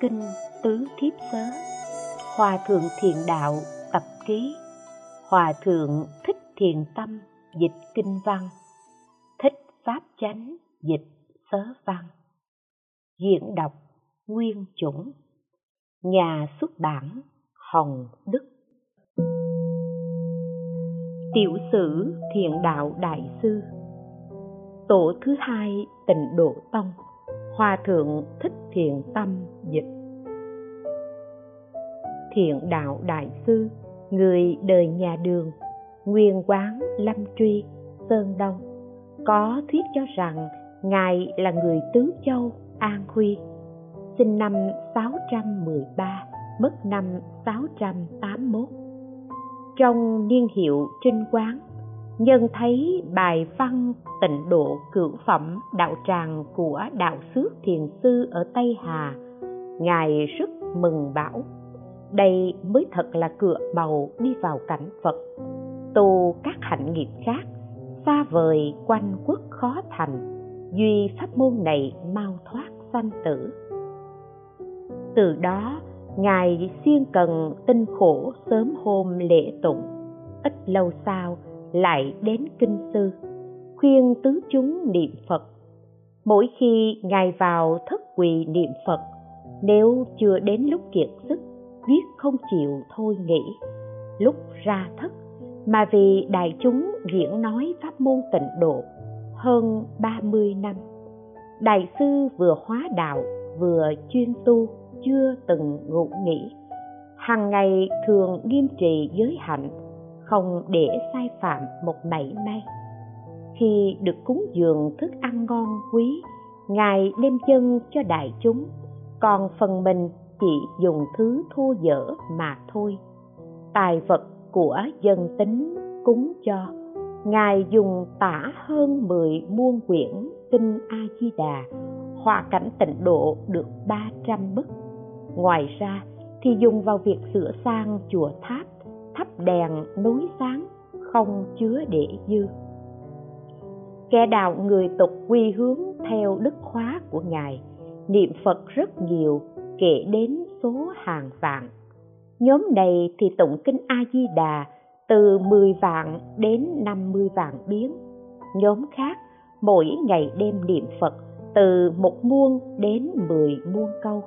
kinh tứ thiếp sớ hòa thượng thiền đạo tập ký. Hòa thượng thích thiền tâm dịch kinh văn. Thích pháp chánh dịch sớ văn. Diễn đọc nguyên chủng. Nhà xuất bản hồng đức. Tiểu sử thiền đạo đại sư. Tổ thứ hai tịnh độ tông hòa thượng thích thiện tâm dịch. Thiện đạo đại sư, người đời nhà đường, nguyên quán lâm truy, sơn đông, có thuyết cho rằng ngài là người tứ châu, an huy, sinh năm 613 mất năm 681 trong niên hiệu trinh quán nhân thấy bài văn tịnh độ cửu phẩm đạo tràng của đạo xước thiền sư ở tây hà, ngài rất mừng bảo, đây mới thật là cửa bầu đi vào cảnh phật. Tu các hạnh nghiệp khác, xa vời quanh quốc khó thành, duy pháp môn này mau thoát sanh tử. Từ đó, ngài siêng cần tinh khổ sớm hôm lễ tụng. Ít lâu sau lại đến kinh sư khuyên tứ chúng niệm phật mỗi khi ngài vào thất quỳ niệm phật nếu chưa đến lúc kiệt sức quyết không chịu thôi nghỉ lúc ra thất mà vì đại chúng diễn nói pháp môn tịnh độ hơn 30 năm. Đại sư vừa hóa đạo vừa chuyên tu chưa từng ngủ nghỉ. Hàng ngày thường nghiêm trì giới hạnh, không để sai phạm một mảy may. Khi được cúng dường thức ăn ngon quý, Ngài đem chân cho đại chúng, còn phần mình chỉ dùng thứ thô dở mà thôi tài vật của dân tính cúng cho ngài dùng tả hơn 10 muôn quyển kinh a di đà hòa cảnh tịnh độ được 300 bức ngoài ra thì dùng vào việc sửa sang chùa tháp đèn núi sáng không chứa để dư kẻ đạo người tục quy hướng theo đức khóa của ngài niệm phật rất nhiều kể đến số hàng vạn. Nhóm này thì tụng kinh A-di-đà từ 10 vạn đến 50 vạn biến. Nhóm khác mỗi ngày đêm niệm Phật từ một muôn đến 10 muôn câu.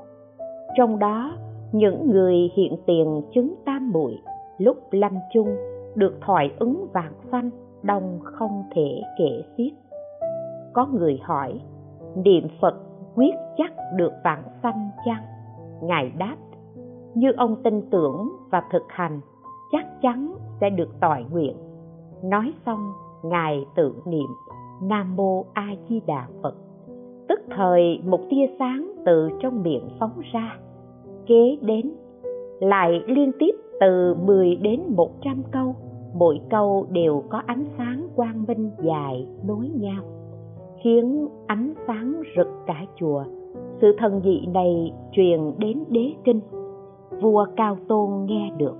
Trong đó, những người hiện tiền chứng tam muội lúc lâm chung được thoại ứng vạn sanh đông không thể kể xiết. Có người hỏi, niệm Phật quyết chắc được vạn sanh chăng? ngài đáp như ông tin tưởng và thực hành chắc chắn sẽ được tội nguyện nói xong ngài tự niệm nam mô a di đà phật tức thời một tia sáng từ trong miệng phóng ra kế đến lại liên tiếp từ 10 đến 100 câu, mỗi câu đều có ánh sáng quang minh dài nối nhau, khiến ánh sáng rực cả chùa. Sự thần dị này truyền đến đế kinh. Vua cao tôn nghe được,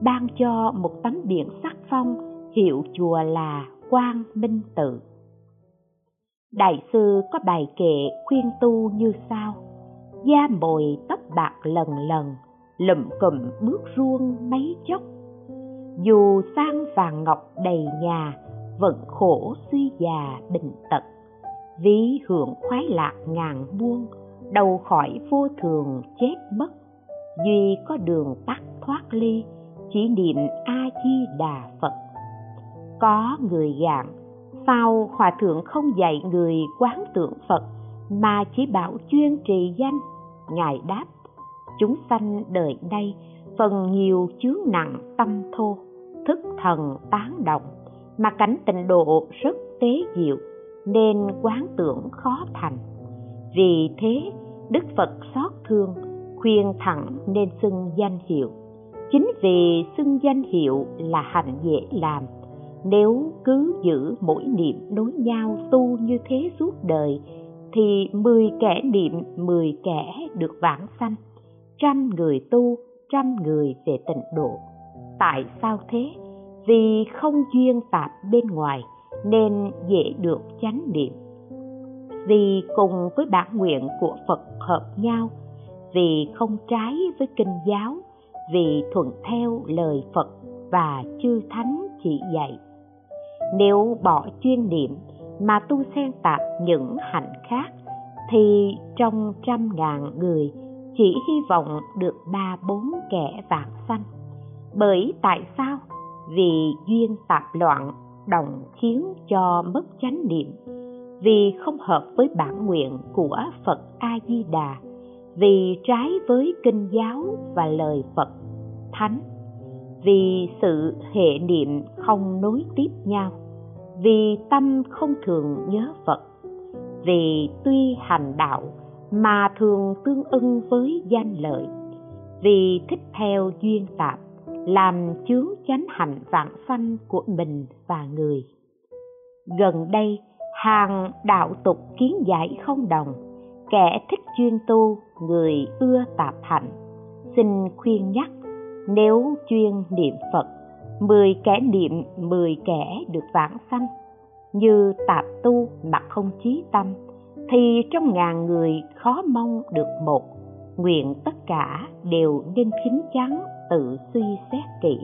ban cho một tấm biển sắc phong hiệu chùa là quang minh tự. Đại sư có bài kệ khuyên tu như sau Gia mồi tóc bạc lần lần lụm cụm bước ruông mấy chốc. Dù sang vàng ngọc đầy nhà vẫn khổ suy già bình tật. Ví hưởng khoái lạc ngàn buông đầu khỏi vô thường chết mất. Duy có đường tắt thoát ly, chỉ niệm a di đà phật. Có người gạn sao hòa thượng không dạy người quán tượng phật mà chỉ bảo chuyên trì danh? Ngài đáp chúng sanh đời nay, phần nhiều chướng nặng tâm thô, thức thần tán động mà cảnh tịnh độ rất tế diệu, nên quán tưởng khó thành. Vì thế, đức phật xót thương, khuyên thẳng nên xưng danh hiệu. Chính vì xưng danh hiệu là hành dễ làm, nếu cứ giữ mỗi niệm đối nhau tu như thế suốt đời, thì mười kẻ niệm mười kẻ được vãng sanh trăm người tu, trăm người về tịnh độ. Tại sao thế? Vì không duyên tạp bên ngoài nên dễ được chánh niệm. Vì cùng với bản nguyện của Phật hợp nhau, vì không trái với kinh giáo, vì thuận theo lời phật và chư thánh chỉ dạy. Nếu bỏ chuyên niệm mà tu xen tạp những hạnh khác thì trong trăm ngàn người chỉ hy vọng được ba bốn kẻ vạn sanh. Bởi tại sao? Vì duyên tạp loạn đồng khiến cho mất chánh niệm. Vì không hợp với bản nguyện của phật a di đà vì trái với kinh giáo và lời phật thánh. Vì sự hệ niệm không nối tiếp nhau. Vì tâm không thường nhớ phật. Vì tuy hành đạo mà thường tương ưng với danh lợi. Vì thích theo duyên tạp, làm chướng chánh hạnh vạn sanh của mình và người. Gần đây, hàng đạo tục kiến giải không đồng, kẻ thích chuyên tu, người ưa tạp hạnh. Xin khuyên nhắc, nếu chuyên niệm phật, mười kẻ niệm mười kẻ được vãng sanh. Như tạp tu mà không chí tâm thì trong ngàn người khó mong được một, nguyện tất cả đều nên chín chắn, tự suy xét kỹ.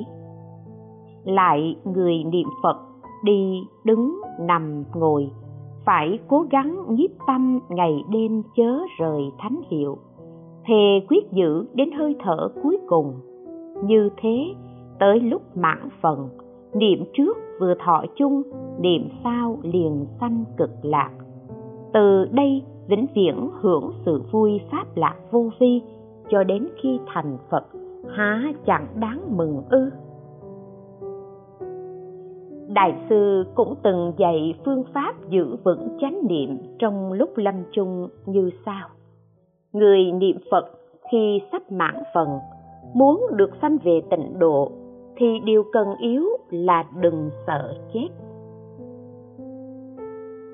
Lại người niệm phật đi đứng nằm ngồi, phải cố gắng nhiếp tâm ngày đêm chớ rời thánh hiệu. Thề quyết giữ đến hơi thở cuối cùng. Như thế, tới lúc mãn phần, niệm trước vừa thọ chung, niệm sau liền sanh cực lạc từ đây vĩnh viễn hưởng sự vui pháp lạc vô vi, cho đến khi thành phật, há chẳng đáng mừng ư? Đại sư cũng từng dạy phương pháp giữ vững chánh niệm trong lúc lâm chung như sau. Người niệm phật khi sắp mãn phần, muốn được sanh về tịnh độ, thì điều cần yếu là đừng sợ chết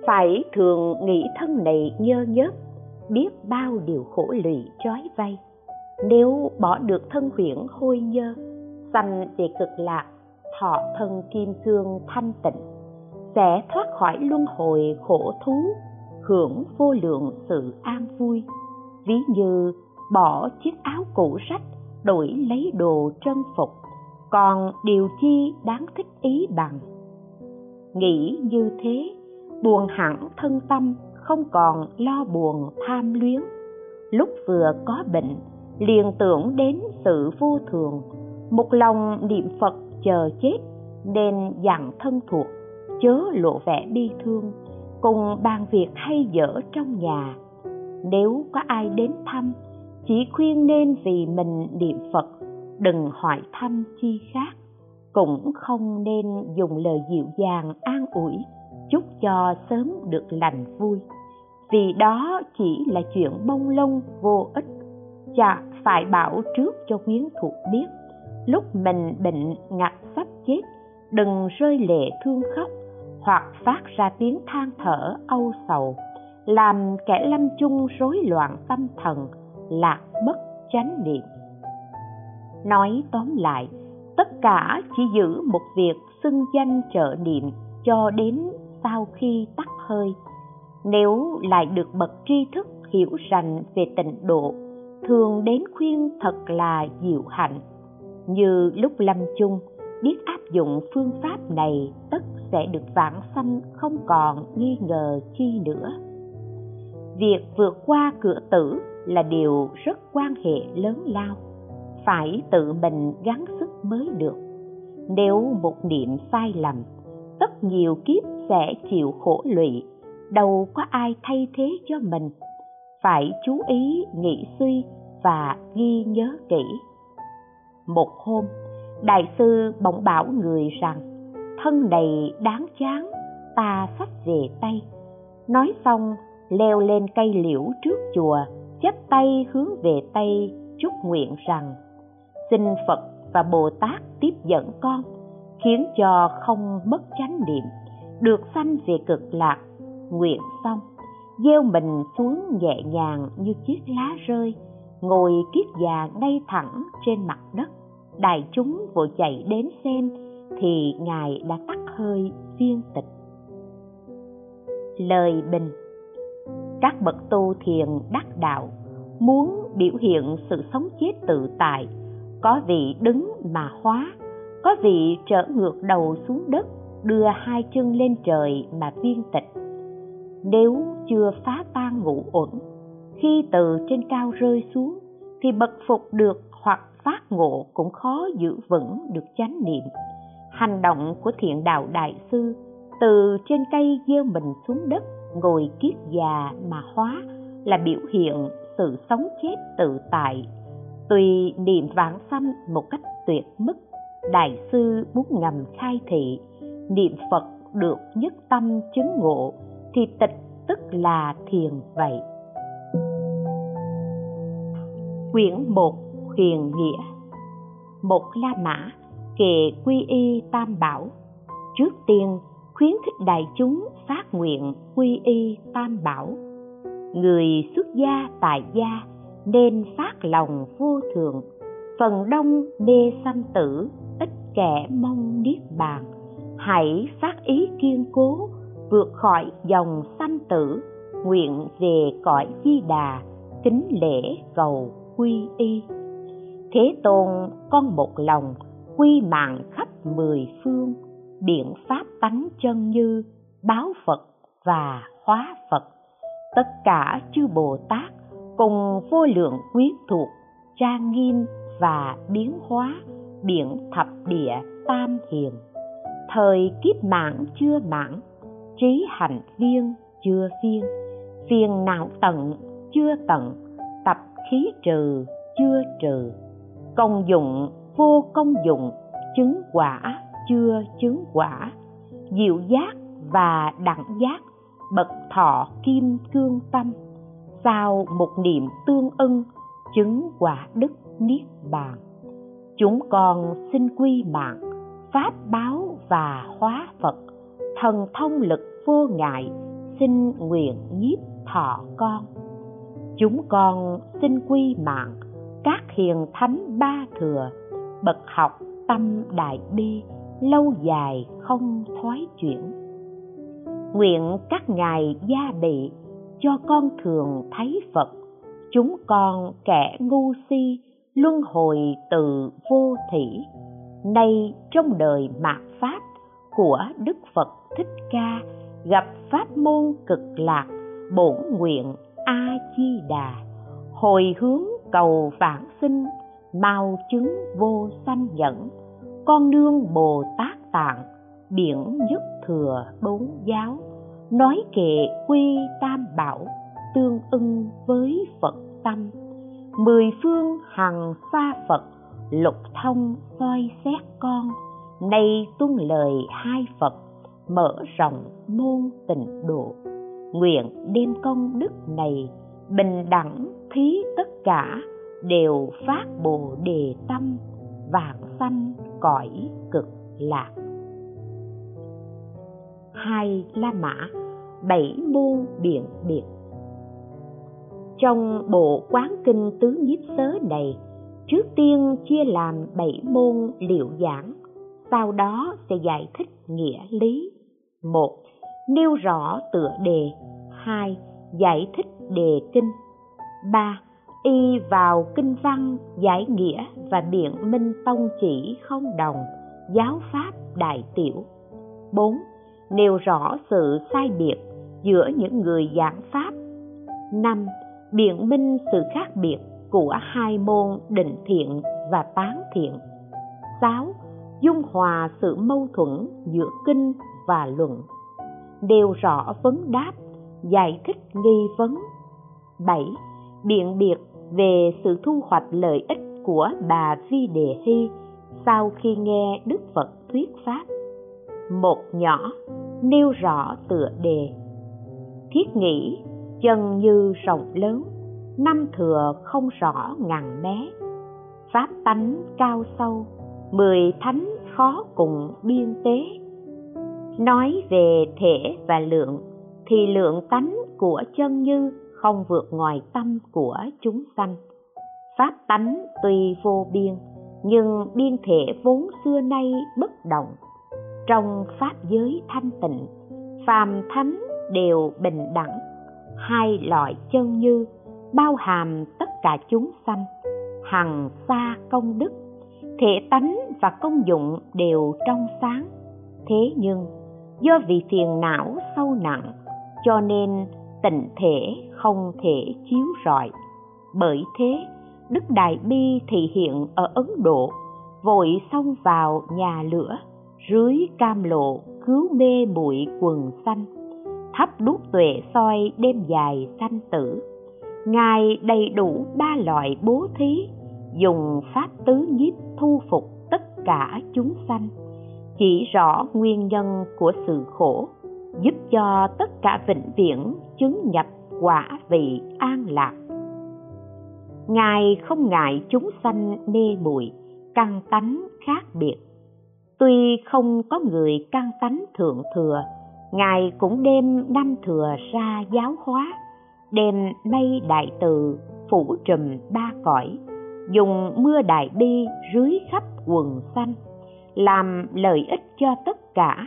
phải thường nghĩ thân này nhơ nhớp, biết bao điều khổ lụy trói vay nếu bỏ được thân huyễn hôi nhơ, sanh về cực lạc, thọ thân kim cương thanh tịnh, sẽ thoát khỏi luân hồi khổ thú, hưởng vô lượng sự an vui. Ví như bỏ chiếc áo cũ rách, đổi lấy đồ trân phục, còn điều chi đáng thích ý bằng. Nghĩ như thế buồn hẳn thân tâm, không còn lo buồn tham luyến. Lúc vừa có bệnh, liền tưởng đến sự vô thường. Một lòng niệm phật chờ chết, nên dặn thân thuộc, chớ lộ vẻ bi thương. Cùng bàn việc hay dở trong nhà, nếu có ai đến thăm, chỉ khuyên nên vì mình niệm phật, đừng hỏi thăm chi khác. Cũng không nên dùng lời dịu dàng, an ủi chúc cho sớm được lành vui. Vì đó chỉ là chuyện bông lông vô ích, chả phải bảo trước cho quyến thuộc biết. Lúc mình bệnh ngặt sắp chết, đừng rơi lệ thương khóc, hoặc phát ra tiếng than thở âu sầu, làm kẻ lâm chung rối loạn tâm thần, lạc mất chánh niệm. Nói tóm lại, tất cả chỉ giữ một việc xưng danh trợ niệm cho đến sau khi tắt hơi. Nếu lại được bậc tri thức hiểu rành về tịnh độ, thường đến khuyên thật là diệu hạnh. Như lúc lâm chung biết áp dụng phương pháp này, tất sẽ được vãng sanh không còn nghi ngờ chi nữa. Việc vượt qua cửa tử là điều rất quan hệ lớn lao, phải tự mình gắng sức mới được. Nếu một niệm sai lầm tất nhiều kiếp sẽ chịu khổ lụy. Đâu có ai thay thế cho mình. Phải chú ý, nghĩ suy và ghi nhớ kỹ. Một hôm, đại sư bỗng bảo người rằng, thân này đáng chán, ta sắp về tay. Nói xong, leo lên cây liễu trước chùa, chắp tay hướng về tây chúc nguyện rằng, xin phật và bồ tát tiếp dẫn con khiến cho không mất chánh niệm, được sanh về cực lạc, nguyện xong, gieo mình xuống nhẹ nhàng như chiếc lá rơi, ngồi kiết già ngay thẳng trên mặt đất. Đại chúng vội chạy đến xem, thì ngài đã tắt hơi viên tịch. Lời bình. Các bậc tu thiền đắc đạo muốn biểu hiện sự sống chết tự tại, có vị đứng mà hóa có vị trở ngược đầu xuống đất, đưa hai chân lên trời mà viên tịch. Nếu chưa phá tan ngũ uẩn, khi từ trên cao rơi xuống thì bật phục được hoặc phát ngộ cũng khó giữ vững được chánh niệm. Hành động của thiện đạo đại sư, từ trên cây gieo mình xuống đất, ngồi kiết già mà hóa là biểu hiện sự sống chết tự tại. Tùy niệm vãng sanh một cách tuyệt mức đại sư muốn ngầm khai thị, niệm phật được nhất tâm chứng ngộ, thì tịch tức là thiền vậy. Quyển một huyền nghĩa, một la mã kệ quy y tam bảo. Trước tiên, khuyến khích đại chúng phát nguyện quy y tam bảo. Người xuất gia tại gia nên phát lòng vô thường, phần đông mê sanh tử kẻ mong niết bàn, hãy phát ý kiên cố, vượt khỏi dòng sanh tử, nguyện về cõi di đà, kính lễ cầu quy y. Thế tôn, con một lòng, quy mạng khắp mười phương, biện pháp tánh chân như báo phật và hóa phật. Tất cả chư bồ tát cùng vô lượng quyến thuộc, trang nghiêm và biến hóa biển thập địa tam hiền. Thời kiếp mãn chưa mãn, trí hạnh viên chưa viên phiền não tận chưa tận, tập khí trừ chưa trừ. Công dụng vô công dụng, chứng quả chưa chứng quả. Diệu giác và đẳng giác, bậc thọ kim cương tâm. Sao một niệm tương ưng, chứng quả đức niết bàn chúng con xin quy mạng, pháp báo và hóa phật, thần thông lực vô ngại, xin nguyện nhiếp thọ con. Chúng con xin quy mạng, các hiền thánh ba thừa, bậc học tâm đại bi, lâu dài không thoái chuyển. Nguyện các ngài gia bị, cho con thường thấy phật, chúng con kẻ ngu si luân hồi từ vô thỉ nay trong đời mạt pháp của đức phật thích ca gặp pháp môn cực lạc bổn nguyện a di đà hồi hướng cầu vãng sinh, mau chứng vô sanh nhẫn, con nương bồ tát tạng biển nhất thừa bốn giáo, nói kệ quy tam bảo, tương ưng với phật tâm mười phương hằng xa phật, lục thông soi xét con. Nay tuân lời hai phật, mở rộng môn tịnh độ. Nguyện đem công đức này, bình đẳng thí tất cả, đều phát bồ đề tâm, vạn sanh cõi cực lạc. Hai la mã, bảy môn biện biệt trong bộ quán kinh tứ nhiếp sớ này, trước tiên chia làm bảy môn liệu giảng, sau đó sẽ giải thích nghĩa lý. Một, nêu rõ tựa đề. Hai, giải thích đề kinh. Ba, y vào kinh văn giải nghĩa và biện minh tông chỉ không đồng, giáo pháp đại tiểu. Bốn, Nêu rõ sự sai biệt giữa những người giảng pháp. Năm Biện minh sự khác biệt của hai môn định thiện và tán thiện 6. Dung hòa sự mâu thuẫn giữa kinh và luận đều rõ vấn đáp, giải thích nghi vấn 7. Biện biệt về sự thu hoạch lợi ích của bà Vi Đề Hy sau khi nghe Đức Phật thuyết pháp. Một nhỏ nêu rõ tựa đề Thiết nghĩ chân như rộng lớn, năm thừa không rõ ngàn mé. Pháp tánh cao sâu, mười thánh khó cùng biên tế. Nói về thể và lượng thì lượng tánh của chân như không vượt ngoài tâm của chúng sanh pháp tánh tuy vô biên nhưng biên thể vốn xưa nay bất động trong pháp giới thanh tịnh phàm thánh đều bình đẳng hai loại chân như, bao hàm tất cả chúng sanh, hằng xa công đức, thể tánh và công dụng đều trong sáng. Thế nhưng, do vì phiền não sâu nặng, cho nên tịnh thể không thể chiếu rọi. Bởi thế, đức đại bi thị hiện ở ấn độ vội xông vào nhà lửa, rưới cam lộ cứu mê bụi quần xanh thắp đuốc tuệ soi đêm dài sanh tử. Ngài đầy đủ ba loại bố thí, dùng pháp tứ nhiếp thu phục tất cả chúng sanh, chỉ rõ nguyên nhân của sự khổ, giúp cho tất cả vĩnh viễn chứng nhập quả vị an lạc. Ngài không ngại chúng sanh mê muội, căn tánh khác biệt. Tuy không có người căn tánh thượng thừa ngài cũng đem năm thừa ra giáo hóa, đem mây đại từ phủ trùm ba cõi, dùng mưa đại bi rưới khắp quần xanh, làm lợi ích cho tất cả,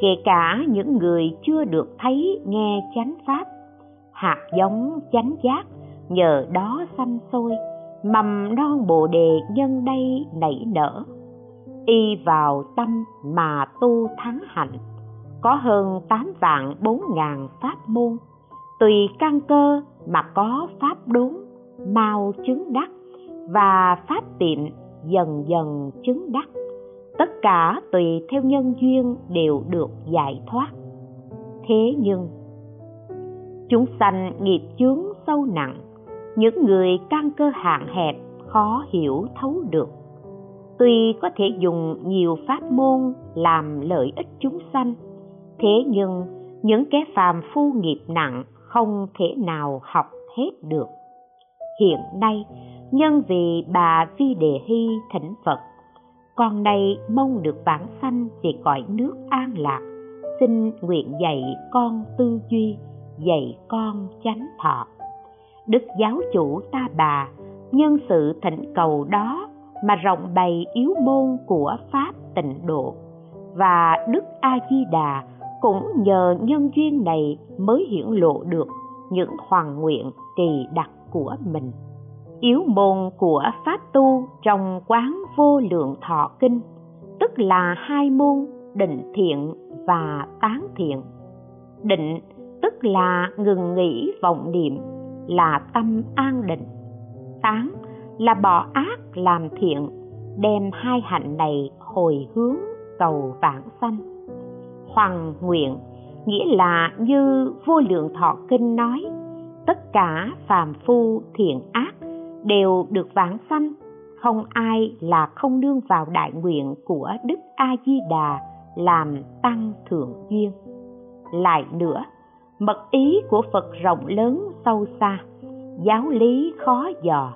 kể cả những người chưa được thấy nghe chánh pháp. Hạt giống chánh giác nhờ đó xanh sôi, mầm non bồ đề nhân đây nảy nở. Y vào tâm mà tu thắng hạnh có hơn tám vạn bốn ngàn pháp môn. Tùy căn cơ mà có pháp đốn mau chứng đắc và pháp tiệm dần dần chứng đắc. Tất cả tùy theo nhân duyên đều được giải thoát. Thế nhưng, chúng sanh nghiệp chướng sâu nặng, những người căn cơ hạn hẹp khó hiểu thấu được. Tuy có thể dùng nhiều pháp môn làm lợi ích chúng sanh thế nhưng những kẻ phàm phu nghiệp nặng không thể nào học hết được. Hiện nay, nhân vì bà vi đề hy thỉnh phật con nay mong được vãng sanh về cõi nước an lạc, xin nguyện dạy con tư duy, dạy con chánh thọ. Đức giáo chủ ta bà nhân sự thỉnh cầu đó mà rộng bày yếu môn của pháp tịnh độ và đức a di đà cũng nhờ nhân duyên này mới hiển lộ được những hoàn nguyện kỳ đặc của mình. Yếu môn của pháp tu trong quán vô lượng thọ kinh, tức là hai môn định thiện và tán thiện. Định tức là ngừng nghĩ vọng niệm, là tâm an định. Tán là bỏ ác làm thiện, đem hai hạnh này hồi hướng cầu vãng sanh hoàng nguyện, nghĩa là như vô lượng thọ kinh nói, tất cả phàm phu thiện ác đều được vãng sanh, không ai là không nương vào đại nguyện của đức a di đà làm tăng thượng duyên. Lại nữa, mật ý của phật rộng lớn sâu xa, giáo lý khó dò,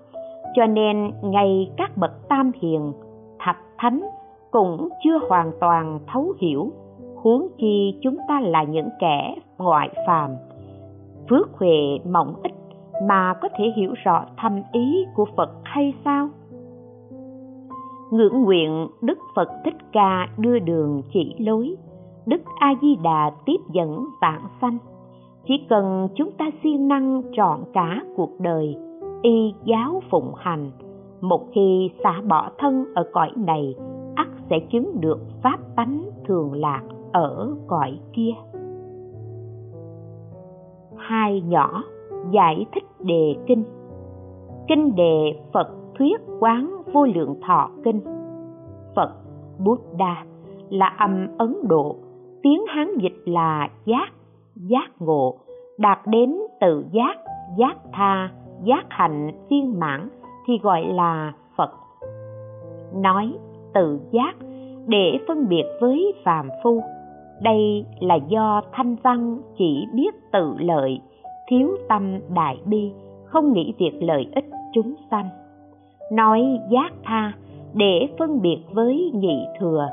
cho nên ngay các bậc tam hiền, thập thánh cũng chưa hoàn toàn thấu hiểu huống chi chúng ta là những kẻ ngoại phàm. Phước huệ mỏng ít mà có thể hiểu rõ thâm ý của phật hay sao? Ngưỡng nguyện đức phật thích ca đưa đường chỉ lối, đức a di đà tiếp dẫn vạn sanh. Chỉ cần chúng ta siêng năng trọn cả cuộc đời, y giáo phụng hành, một khi xả bỏ thân ở cõi này, ắt sẽ chứng được pháp tánh thường lạc ở cõi kia. Hai nhỏ giải thích đề kinh. Kinh đề phật thuyết quán vô lượng thọ kinh. Phật buddha là âm ấn độ, tiếng hán dịch là giác giác ngộ, đạt đến tự giác giác tha, giác hạnh, viên mãn thì gọi là phật. Nói tự giác để phân biệt với phàm phu đây là do thanh văn chỉ biết tự lợi, thiếu tâm đại bi, không nghĩ việc lợi ích chúng sanh. Nói giác tha, để phân biệt với nhị thừa,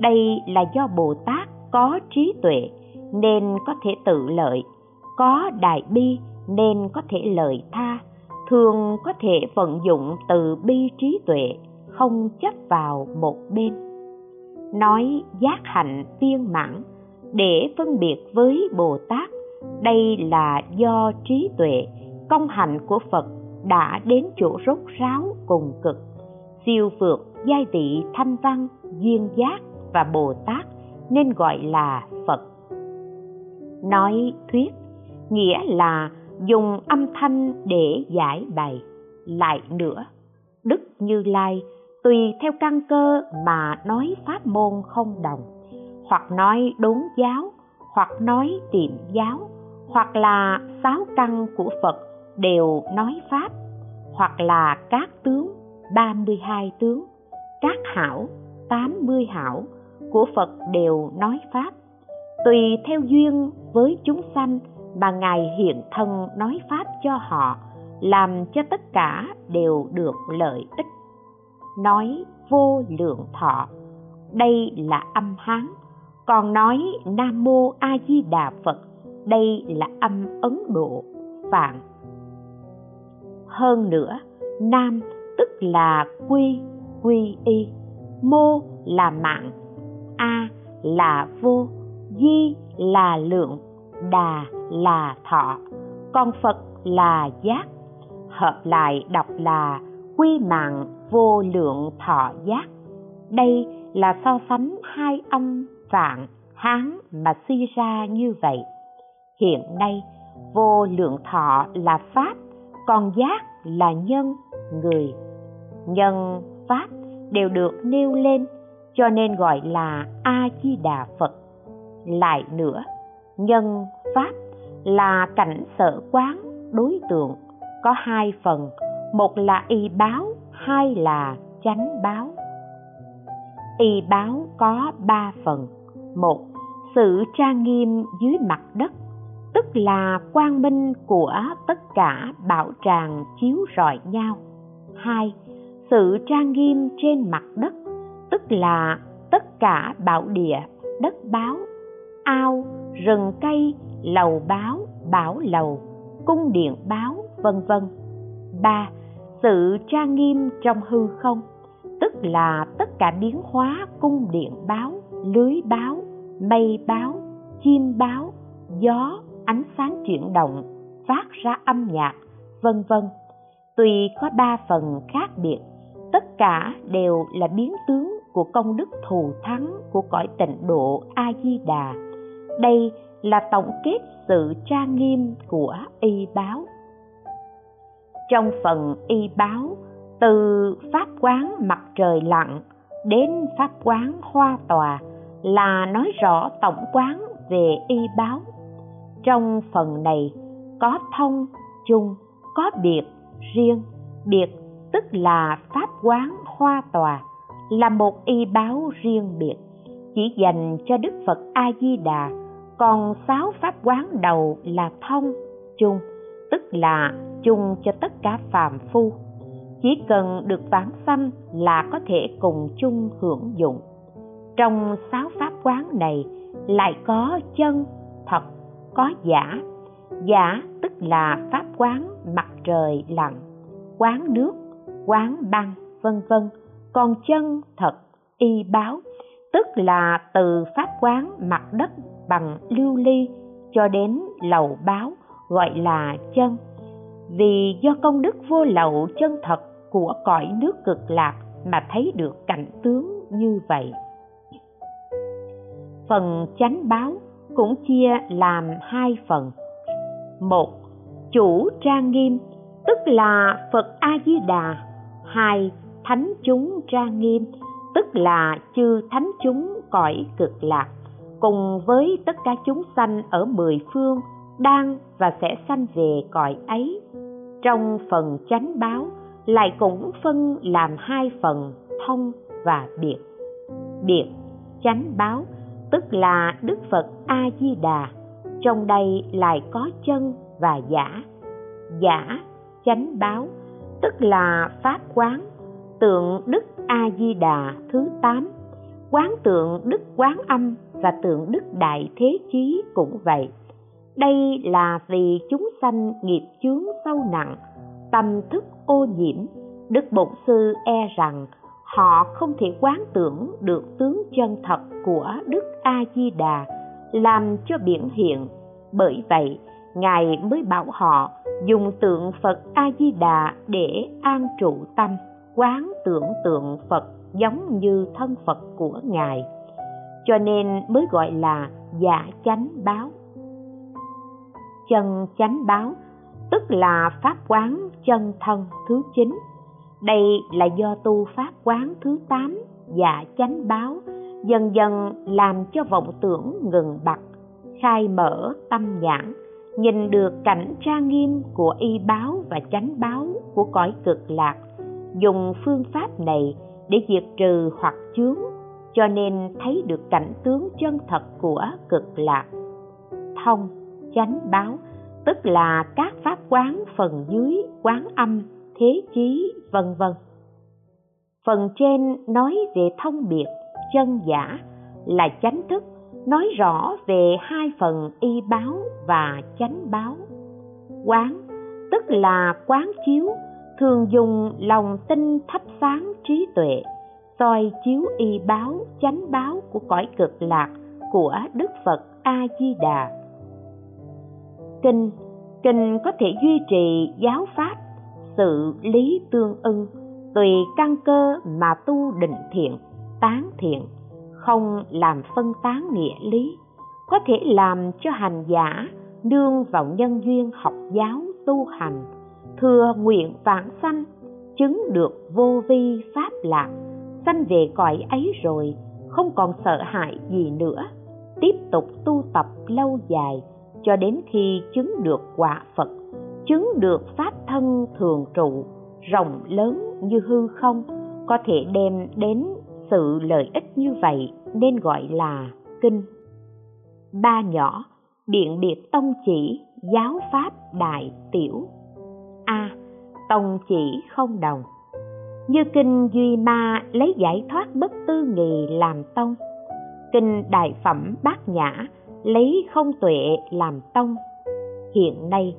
đây là do bồ tát có trí tuệ nên có thể tự lợi, có đại bi nên có thể lợi tha, thường có thể vận dụng từ bi trí tuệ, không chấp vào một bên nói giác hạnh viên mãn, để phân biệt với bồ tát, đây là do trí tuệ, công hạnh của phật đã đến chỗ rốt ráo cùng cực. Siêu vượt giai vị thanh văn, duyên giác và bồ tát, nên gọi là phật. Nói thuyết, nghĩa là dùng âm thanh để giải bày. Lại nữa, đức như lai tùy theo căn cơ mà nói pháp môn không đồng, hoặc nói đốn giáo, hoặc nói tiệm giáo, hoặc là sáu căn của phật đều nói pháp, hoặc là các tướng 32 tướng, các hảo 80 hảo của Phật đều nói pháp. Tùy theo duyên với chúng sanh mà ngài hiện thân nói pháp cho họ, làm cho tất cả đều được lợi ích nói vô lượng thọ. Đây là âm hán, còn nói nam mô a di đà phật, đây là âm ấn độ, phạn. Hơn nữa, nam tức là quy quy y, mô là mạng, a là vô, di là lượng, đà là thọ. Còn phật là giác, hợp lại đọc là quy mạng vô lượng thọ giác. Đây là so sánh hai âm vạn hán mà suy ra như vậy. Hiện nay, vô lượng thọ là pháp, còn giác là nhân, người. Nhân pháp đều được nêu lên, cho nên gọi là a di đà phật. Lại nữa, nhân pháp là cảnh sở quán đối tượng, có hai phần một là y báo, hai là chánh báo. Y báo có ba phần. Một, sự trang nghiêm dưới mặt đất, tức là quang minh của tất cả bảo tràng chiếu rọi nhau. Hai, sự trang nghiêm trên mặt đất, tức là tất cả bảo địa, đất báo, ao, rừng cây, lầu báo, bảo lầu, cung điện báo, vân vân. Ba sự trang nghiêm trong hư không, tức là tất cả biến hóa cung điện báo, lưới báo, mây báo, chim báo, gió, ánh sáng chuyển động, phát ra âm nhạc, vân vân. Tuy có ba phần khác biệt, tất cả đều là biến tướng của công đức thù thắng của cõi tịnh độ a di đà. Đây là tổng kết sự tra nghiêm của y báo trong phần y báo, từ pháp quán mặt trời lặn đến pháp quán hoa tòa là nói rõ tổng quán về y báo. Trong phần này, có thông, chung, có biệt, riêng. Biệt tức là pháp quán hoa tòa là một y báo riêng biệt, chỉ dành cho đức phật a di đà. Còn sáu pháp quán đầu là thông, chung tức là chung cho tất cả phàm phu. Chỉ cần được vãng sanh là có thể cùng chung hưởng dụng. Trong sáu pháp quán này lại có chân, thật, có giả. Giả tức là pháp quán mặt trời lặn, quán nước, quán băng, vân vân. Còn chân, thật, y báo, tức là từ pháp quán mặt đất bằng lưu ly cho đến lầu báo gọi là chân. Vì do công đức vô lậu chân thật của cõi nước cực lạc mà thấy được cảnh tướng như vậy. Phần chánh báo cũng chia làm hai phần. Một, chủ trang nghiêm, tức là phật a di đà hai, thánh chúng trang nghiêm, tức là chư thánh chúng cõi cực lạc, cùng với tất cả chúng sanh ở mười phương đang và sẽ sanh về cõi ấy. Trong phần chánh báo, lại cũng phân làm hai phần thông và biệt. Biệt, chánh báo, tức là đức phật a di đà trong đây lại có chân và giả. Giả, chánh báo, tức là pháp quán, tượng đức a di đà thứ tám. Quán tượng đức quán âm và tượng đức đại thế chí cũng vậy đây là vì chúng sanh nghiệp chướng sâu nặng, tâm thức ô nhiễm. Đức bổn sư e rằng, họ không thể quán tưởng được tướng chân thật của đức a di đà làm cho biển hiện. Bởi vậy, ngài mới bảo họ dùng tượng phật a di đà để an trụ tâm, quán tưởng tượng phật giống như thân phật của ngài. Cho nên mới gọi là giả chánh báo chân chánh báo, tức là pháp quán chân thân thứ chín. Đây là do tu pháp quán thứ tám và chánh báo dần dần làm cho vọng tưởng ngừng bặt, khai mở tâm nhãn, nhìn được cảnh trang nghiêm của y báo và chánh báo của cõi cực lạc. Dùng phương pháp này để diệt trừ hoặc chướng, cho nên thấy được cảnh tướng chân thật của cực lạc. Thông chánh báo, tức là các pháp quán phần dưới, quán âm, thế chí, vân vân. Phần trên nói về thông biệt, chân giả, là chánh thức, nói rõ về hai phần y báo và chánh báo. Quán, tức là quán chiếu, thường dùng lòng tinh thắp sáng trí tuệ, soi chiếu y báo, chánh báo của cõi cực lạc của đức phật a di đà kinh. Kinh có thể duy trì, giáo pháp, sự lý tương ưng, tùy căn cơ mà tu định thiện, tán thiện, không làm phân tán nghĩa lý. Có thể làm cho hành giả nương vào nhân duyên học giáo tu hành, thừa nguyện vãng sanh, chứng được vô vi pháp lạc, sanh về cõi ấy rồi, không còn sợ hãi gì nữa, tiếp tục tu tập lâu dài cho đến khi chứng được quả phật, chứng được pháp thân thường trụ, rộng lớn như hư không, có thể đem đến sự lợi ích như vậy, nên gọi là kinh. Ba nhỏ, biện biệt tông chỉ, giáo pháp đại tiểu. A, tông chỉ không đồng. Như kinh duy ma lấy giải thoát bất tư nghì làm tông. Kinh đại phẩm bát nhã lấy không tuệ làm tông. Hiện nay,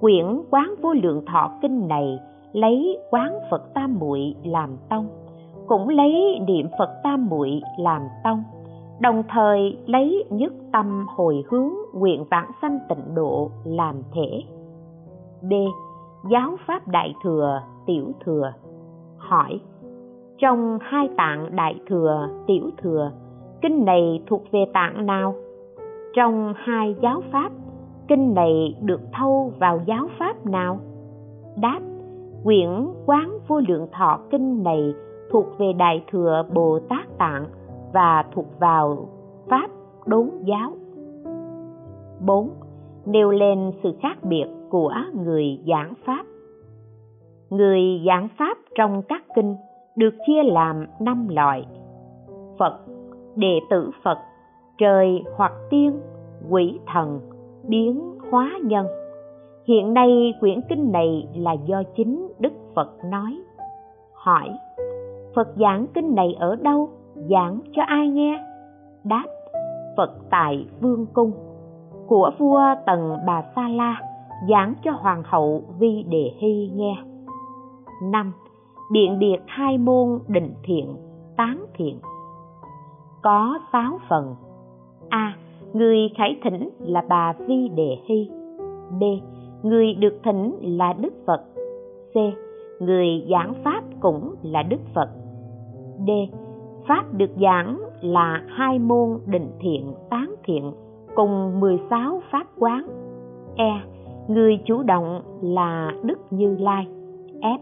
quyển quán vô lượng thọ kinh này lấy quán phật tam muội làm tông, cũng lấy niệm phật tam muội làm tông, đồng thời lấy nhất tâm hồi hướng nguyện vãng sanh tịnh độ làm thể. B. Giáo pháp đại thừa tiểu thừa hỏi, trong hai tạng đại thừa, tiểu thừa, kinh này thuộc về tạng nào? Trong hai giáo pháp kinh này được thâu vào giáo pháp nào đáp quyển quán vô lượng thọ kinh này thuộc về đại thừa bồ tát tạng và thuộc vào pháp đốn giáo 4. Nêu lên sự khác biệt của người giảng pháp Người giảng pháp trong các kinh được chia làm năm loại Phật, đệ tử Phật, trời hoặc tiên, quỷ thần, biến hóa nhân. Hiện nay quyển kinh này là do chính Đức Phật nói. Hỏi Phật giảng kinh này ở đâu? Giảng cho ai nghe? Đáp Phật tại Vương Cung. Của vua Tần Bà Sa La Giảng cho Hoàng hậu Vi Đề Hy nghe. Năm Điện biệt hai môn định thiện, tán thiện. Có sáu phần. A. Người khải thỉnh là bà Vi Đề Hy B. Người được thỉnh là Đức Phật C. Người giảng Pháp cũng là Đức Phật D. Pháp được giảng là hai môn định thiện, tán thiện cùng 16 pháp quán. E. Người chủ động là Đức Như Lai. F.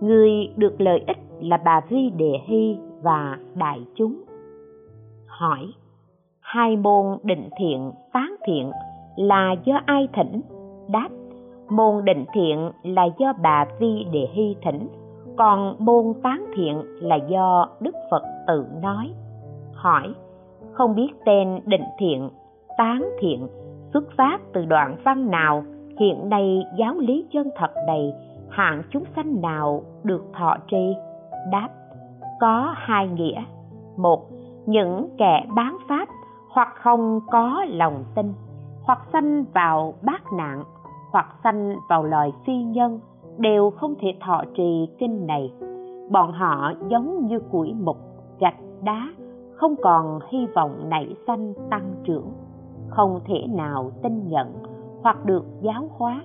Người được lợi ích là bà Vi Đề Hy và đại chúng. Hỏi: Hai môn định thiện, tán thiện là do ai thỉnh? Đáp: Môn định thiện là do bà Vi Đề Hy thỉnh còn môn tán thiện là do đức phật tự nói. Hỏi không biết tên định thiện tán thiện xuất phát từ đoạn văn nào? Hiện nay giáo lý chân thật này hạng chúng sanh nào được thọ trì? Đáp có hai nghĩa. Một những kẻ bán pháp hoặc không có lòng tin, hoặc sanh vào bát nạn, hoặc sanh vào loài phi nhân, đều không thể thọ trì kinh này. Bọn họ giống như củi mục, gạch đá, không còn hy vọng nảy sanh tăng trưởng, không thể nào tin nhận hoặc được giáo hóa.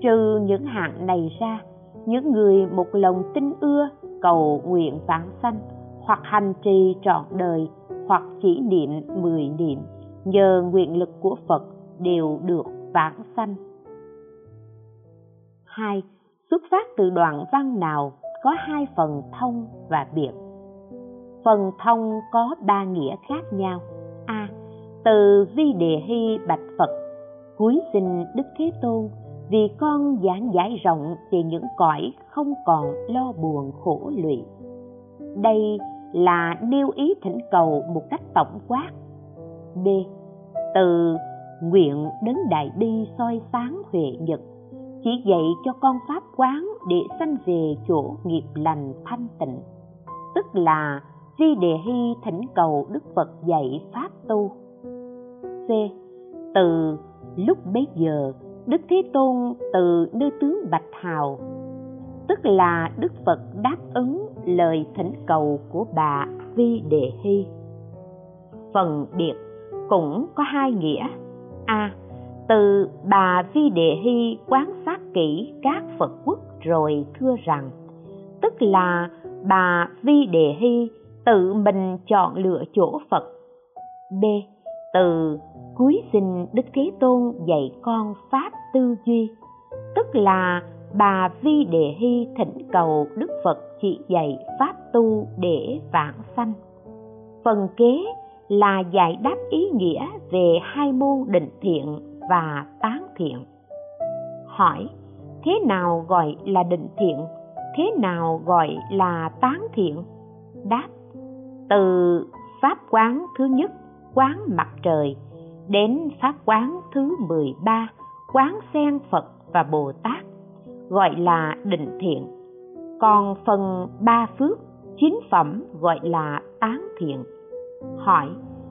Trừ những hạng này ra, những người một lòng tin ưa cầu nguyện vãng sanh hoặc hành trì trọn đời hoặc chỉ niệm mười niệm nhờ nguyện lực của Phật đều được vãng sanh. 2. Xuất phát từ đoạn văn nào có hai phần thông và biệt. Phần thông có ba nghĩa khác nhau. A. Từ vi đề hy bạch Phật, cuối xin Đức Thế Tôn vì con giảng giải rộng về những cõi không còn lo buồn khổ lụy. Đây là nêu ý thỉnh cầu một cách tổng quát. B. Từ nguyện đến đại bi soi sáng huệ nhật, chỉ dạy cho con pháp quán để sanh về chỗ nghiệp lành thanh tịnh, tức là di đề hy thỉnh cầu Đức Phật dạy pháp tu. C. Từ lúc bấy giờ Đức Thế Tôn từ nơi tướng Bạch Hào, tức là Đức Phật đáp ứng lời thỉnh cầu của bà Vi Đề Hy. Phần biệt cũng có hai nghĩa. A. À, từ bà Vi Đề Hy quan sát kỹ các Phật quốc rồi thưa rằng, tức là bà Vi Đề Hy tự mình chọn lựa chỗ Phật. B. Từ cuối sinh Đức Thế Tôn dạy con pháp tư duy, tức là bà Vi Đề Hy thỉnh cầu Đức Phật chỉ dạy pháp tu để vãng sanh. Phần kế là giải đáp ý nghĩa về hai môn định thiện và tán thiện. Hỏi, thế nào gọi là định thiện? Thế nào gọi là tán thiện? Đáp, từ pháp quán thứ nhất, quán mặt trời, đến pháp quán thứ 13, quán sen Phật và Bồ Tát, gọi là định thiện. Còn phần ba phước, chín phẩm gọi là tán thiện. Hỏi,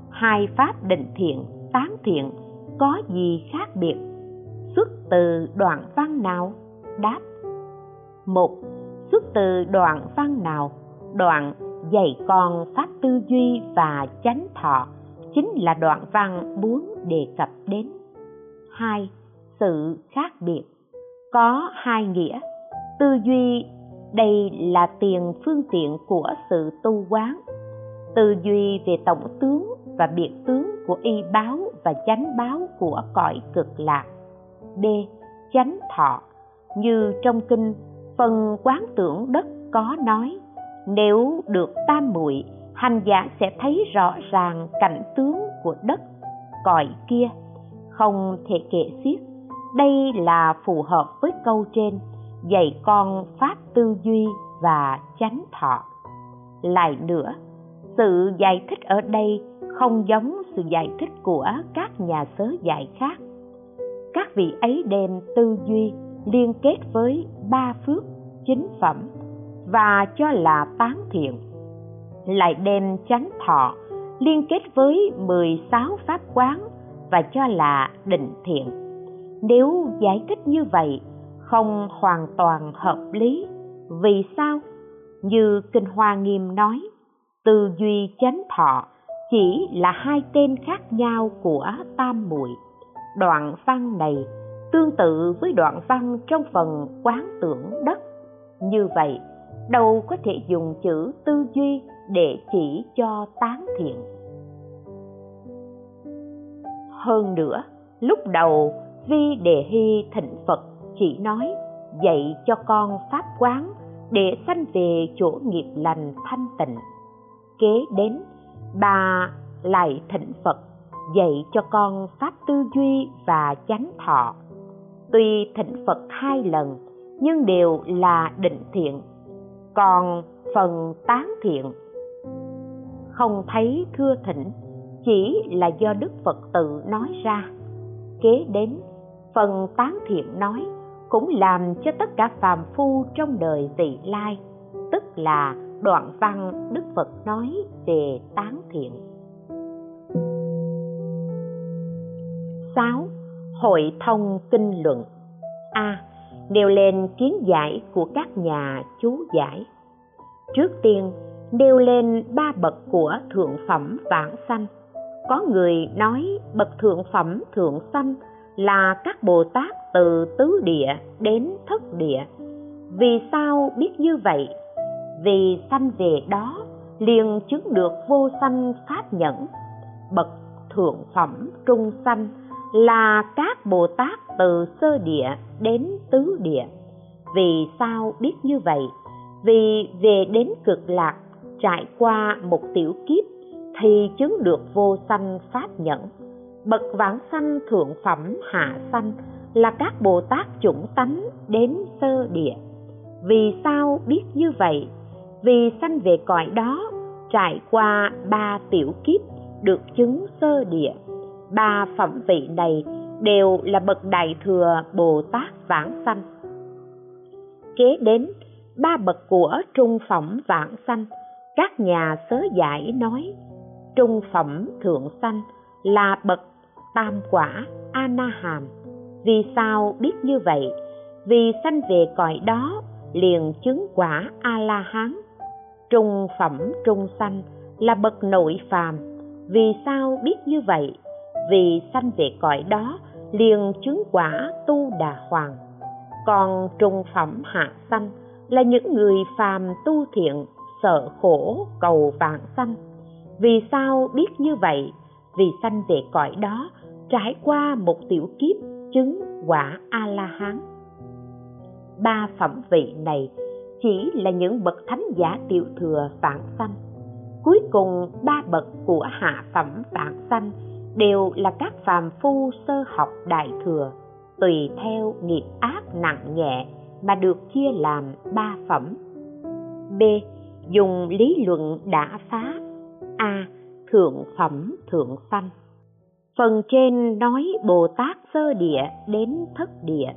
hai pháp định thiện, tán thiện có gì khác biệt? Xuất từ đoạn văn nào? Đáp. Một, xuất từ đoạn văn nào? Đoạn dạy con pháp tư duy và chánh thọ chính là đoạn văn muốn đề cập đến. Hai, sự khác biệt có hai nghĩa. Tư duy, đây là tiền phương tiện của sự tu quán. Tư duy về tổng tướng và biệt tướng của y báo và chánh báo của cõi cực lạc. B. Chánh thọ như trong kinh phần quán tưởng đất có nói, nếu được tam muội, hành giả sẽ thấy rõ ràng cảnh tướng của đất, cõi kia không thể kể xiết đây là phù hợp với câu trên, dạy con pháp tư duy và chánh thọ. Lại nữa, sự giải thích ở đây không giống sự giải thích của các nhà sớ dạy khác. Các vị ấy đem tư duy liên kết với ba phước chính phẩm và cho là tán thiện. Lại đem chánh thọ liên kết với 16 pháp quán và cho là định thiện. Nếu giải thích như vậy không hoàn toàn hợp lý, vì sao? Như Kinh Hoa Nghiêm nói, tư duy chánh thọ chỉ là hai tên khác nhau của tam muội. Đoạn văn này tương tự với đoạn văn trong phần quán tưởng đất. Như vậy, đâu có thể dùng chữ tư duy để chỉ cho tán thiện hơn nữa lúc đầu vi đề hy thịnh phật, chỉ nói, dạy cho con pháp quán, để sanh về chỗ nghiệp lành thanh tịnh. Kế đến, bà lại thịnh phật, dạy cho con pháp tư duy và chánh thọ. Tuy thịnh phật hai lần, nhưng đều là định thiện, còn phần tán thiện không thấy thưa thỉnh, chỉ là do đức phật tự nói ra. Kế đến phần tán thiện nói cũng làm cho tất cả phàm phu trong đời vị lai tức là đoạn văn đức phật nói về tán thiện 6. Hội thông kinh luận A. Nêu lên kiến giải của các nhà chú giải Trước tiên, nêu lên ba bậc của thượng phẩm vãng sanh có người nói bậc thượng phẩm thượng sanh là các bồ tát từ tứ địa đến thất địa. Vì sao biết như vậy? Vì sanh về đó liền chứng được vô sanh pháp nhẫn. Bậc thượng phẩm trung sanh là các bồ tát từ sơ địa đến tứ địa. Vì sao biết như vậy? Vì về đến cực lạc, trải qua một tiểu kiếp thì chứng được vô sanh pháp nhẫn bậc vãng sanh thượng phẩm hạ sanh là các bồ tát chủng tánh đến sơ địa. Vì sao biết như vậy? Vì sanh về cõi đó, trải qua ba tiểu kiếp được chứng sơ địa. Ba phẩm vị này đều là bậc đại thừa bồ tát vãng sanh. Kế đến, ba bậc của trung phẩm vãng sanh, các nhà sớ giải nói trung phẩm thượng sanh là bậc tam quả a na hàm vì sao biết như vậy? Vì sanh về cõi đó liền chứng quả a la hán trung phẩm, trung sanh là bậc nội phàm. Vì sao biết như vậy? Vì sanh về cõi đó liền chứng quả tu đà hoàng còn trung phẩm hạ sanh là những người phàm tu thiện, sợ khổ, cầu vạn sanh. Vì sao biết như vậy? Vì sanh về cõi đó, trải qua một tiểu kiếp chứng quả a la hán ba phẩm vị này chỉ là những bậc thánh giả tiểu thừa vạn sanh. Cuối cùng, ba bậc của hạ phẩm vạn sanh đều là các phàm phu sơ học đại thừa, tùy theo nghiệp ác nặng nhẹ mà được chia làm ba phẩm. B. Dùng lý luận đã phá. A thượng phẩm, thượng sanh. Phần trên nói bồ tát sơ địa đến thất địa,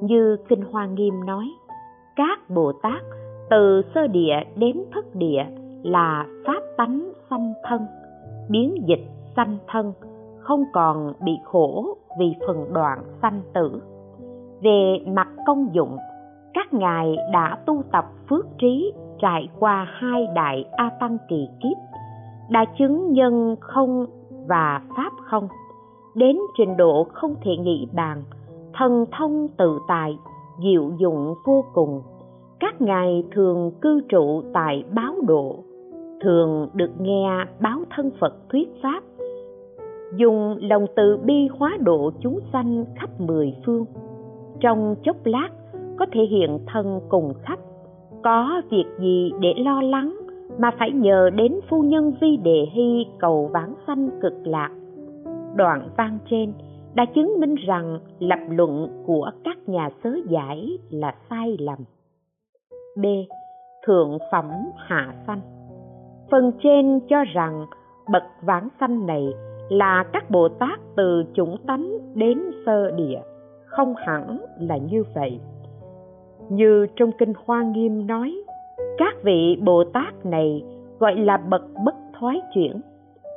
như kinh hoa nghiêm nói. Các bồ tát từ sơ địa đến thất địa là pháp tánh sanh thân, biến dịch sanh thân, không còn bị khổ vì phần đoạn sanh tử. Về mặt công dụng, các ngài đã tu tập phước trí trải qua hai đại a tăng kỳ kiếp đã chứng nhân không và pháp không. Đến trình độ không thể nghĩ bàn, thần thông tự tại, diệu dụng vô cùng. Các ngài thường cư trụ tại báo độ, thường được nghe báo thân phật thuyết pháp, dùng lòng từ bi hóa độ chúng sanh khắp mười phương. Trong chốc lát, có thể hiện thân cùng khắp. Có việc gì để lo lắng mà phải nhờ đến phu nhân vi đề hy cầu vãng sanh cực lạc. Đoạn văn trên đã chứng minh rằng lập luận của các nhà sớ giải là sai lầm. B. Thượng phẩm hạ sanh. Phần trên cho rằng bậc vãng sanh này là các bồ tát từ chủng tánh đến sơ địa. Không hẳn là như vậy. Như trong kinh hoa nghiêm nói các vị bồ tát này gọi là bậc bất thoái chuyển,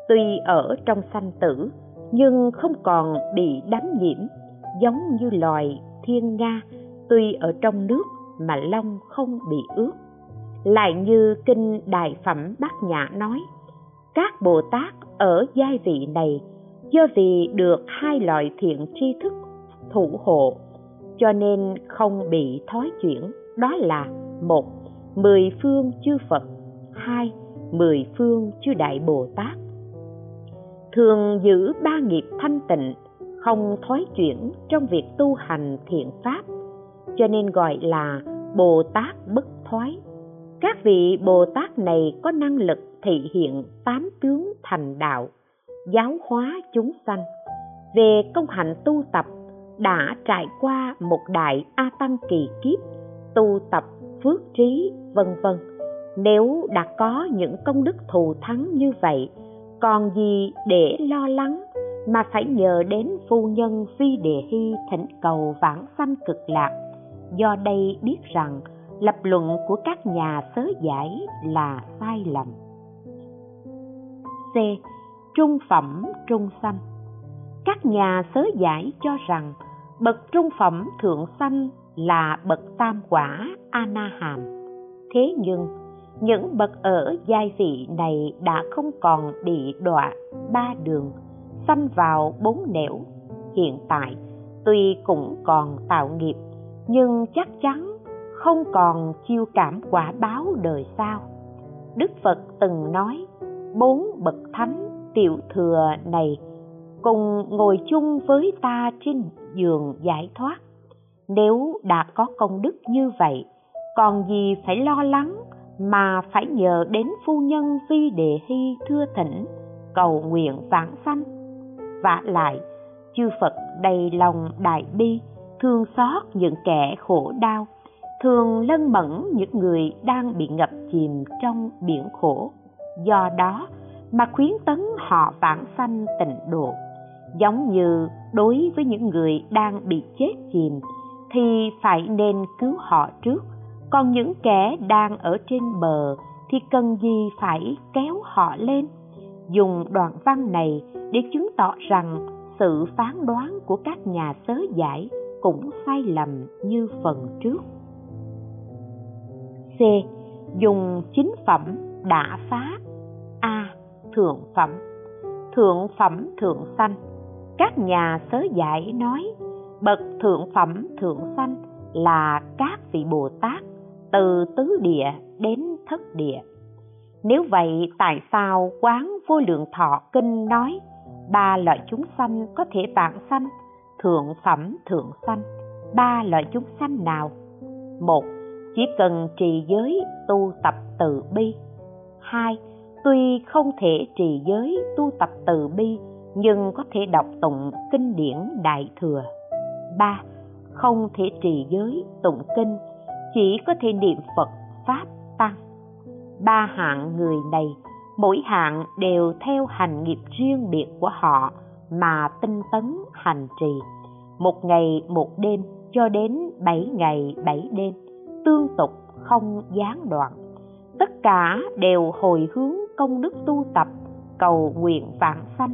tuy ở trong sanh tử, nhưng không còn bị đắm nhiễm, giống như loài thiên nga, tuy ở trong nước mà lông không bị ướt. Lại như kinh đại phẩm bát nhã nói, các bồ tát ở giai vị này do vì được hai loại thiện tri thức thủ hộ, cho nên không bị thói chuyển, đó là một mười phương chư phật. Hai, mười phương chư đại bồ tát. Thường giữ ba nghiệp thanh tịnh, không thoái chuyển trong việc tu hành thiện pháp, cho nên gọi là bồ tát bất thoái. Các vị bồ tát này có năng lực thị hiện tám tướng thành đạo, giáo hóa chúng sanh. Về công hạnh tu tập, đã trải qua một đại a tăng kỳ kiếp, tu tập phước trí, vân vân. Nếu đã có những công đức thù thắng như vậy, còn gì để lo lắng mà phải nhờ đến phu nhân phi đề hy thỉnh cầu vãng sanh cực lạc? Do đây biết rằng lập luận của các nhà sớ giải là sai lầm. C. Trung phẩm, trung sanh. Các nhà sớ giải cho rằng bậc trung phẩm thượng sanh là bậc tam quả a na hàm thế nhưng, những bậc ở giai vị này đã không còn bị đọa ba đường sanh vào bốn nẻo. Hiện tại, tuy cũng còn tạo nghiệp, nhưng chắc chắn không còn chiêu cảm quả báo đời sau. Đức phật từng nói, bốn bậc thánh tiểu thừa này cùng ngồi chung với ta trên giường giải thoát. Nếu đã có công đức như vậy còn gì phải lo lắng mà phải nhờ đến phu nhân vi đề hy thưa thỉnh, cầu nguyện vãng sanh. Vả lại, chư phật đầy lòng đại bi, thương xót những kẻ khổ đau, thường lân mẫn những người đang bị ngập chìm trong biển khổ. Do đó mà khuyến tấn họ vãng sanh tịnh độ. Giống như đối với những người đang bị chết chìm, thì phải nên cứu họ trước còn những kẻ đang ở trên bờ thì cần gì phải kéo họ lên? Dùng đoạn văn này để chứng tỏ rằng sự phán đoán của các nhà sớ giải cũng sai lầm như phần trước. C. Dùng chính phẩm đã phá. A. Thượng phẩm. Thượng phẩm, thượng sanh. Các nhà sớ giải nói, bậc thượng phẩm, thượng sanh là các vị bồ tát từ tứ địa đến thất địa. Nếu vậy, tại sao quán vô lượng thọ kinh nói, ba loại chúng sanh có thể tạng sanh, thượng phẩm thượng sanh, ba loại chúng sanh nào? Một, chỉ cần trì giới tu tập từ bi. Hai, tuy không thể trì giới tu tập từ bi, nhưng có thể đọc tụng kinh điển đại thừa. Ba, không thể trì giới tụng kinh chỉ có thể niệm phật pháp tăng. Ba hạng người này, mỗi hạng đều theo hành nghiệp riêng biệt của họ mà tinh tấn hành trì. Một ngày, một đêm, cho đến bảy ngày, bảy đêm, tương tục, không gián đoạn. Tất cả đều hồi hướng công đức tu tập, cầu nguyện vạn sanh.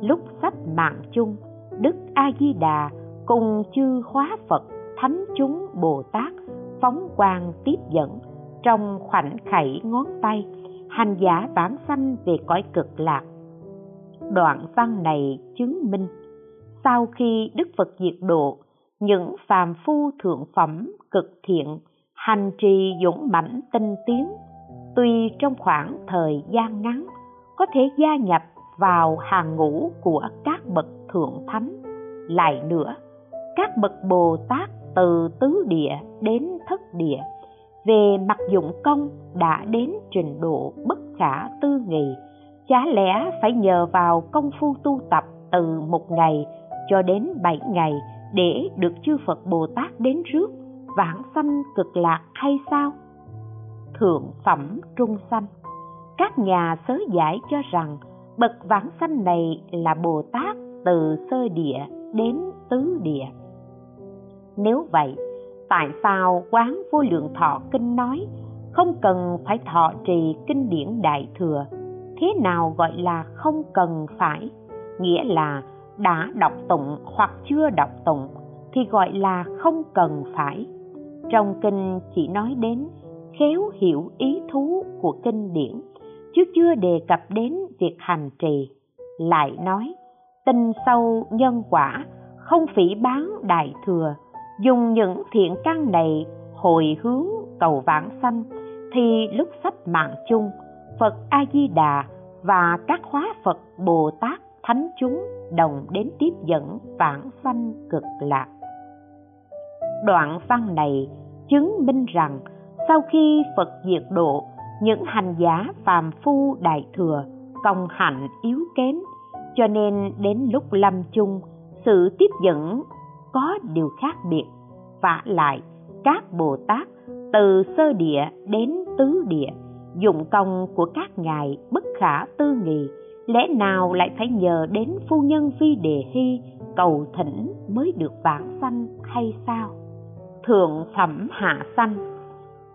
Lúc sắp mạng chung, đức a di đà cùng chư hóa phật, thánh chúng bồ tát phóng quang tiếp dẫn. Trong khoảnh khẩy ngón tay, hành giả vãng sanh về cõi cực lạc. Đoạn văn này chứng minh, sau khi đức phật diệt độ, những phàm phu thượng phẩm cực thiện, hành trì dũng mãnh tinh tiến, tuy trong khoảng thời gian ngắn, có thể gia nhập vào hàng ngũ của các bậc thượng thánh. Lại nữa, các bậc bồ tát từ tứ địa đến thất địa về mặt dụng công đã đến trình độ bất khả tư nghị chả lẽ phải nhờ vào công phu tu tập từ một ngày cho đến bảy ngày để được chư Phật Bồ Tát đến trước vãng sanh cực lạc hay sao? Thượng phẩm trung sanh Các nhà sớ giải cho rằng bậc vãng sanh này là Bồ Tát từ sơ địa đến tứ địa. Nếu vậy, tại sao quán vô lượng thọ kinh nói không cần phải thọ trì kinh điển đại thừa? Thế nào gọi là không cần phải? Nghĩa là đã đọc tụng hoặc chưa đọc tụng thì gọi là không cần phải. Trong kinh chỉ nói đến khéo hiểu ý thú của kinh điển chứ chưa đề cập đến việc hành trì. Lại nói tinh sâu nhân quả không phỉ bán đại thừa dùng những thiện căn này hồi hướng cầu vãng sanh, thì lúc sắp mạng chung, phật a di đà và các hóa phật bồ tát thánh chúng đồng đến tiếp dẫn vãng sanh cực lạc. Đoạn văn này chứng minh rằng sau khi phật diệt độ, những hành giả phàm phu đại thừa công hạnh yếu kém, cho nên đến lúc lâm chung, sự tiếp dẫn có điều khác biệt vả lại các bồ tát từ sơ địa đến tứ địa, dụng công của các ngài bất khả tư nghị, lẽ nào lại phải nhờ đến phu nhân phi đề hy cầu thỉnh mới được vãng sanh hay sao? Thượng phẩm hạ sanh,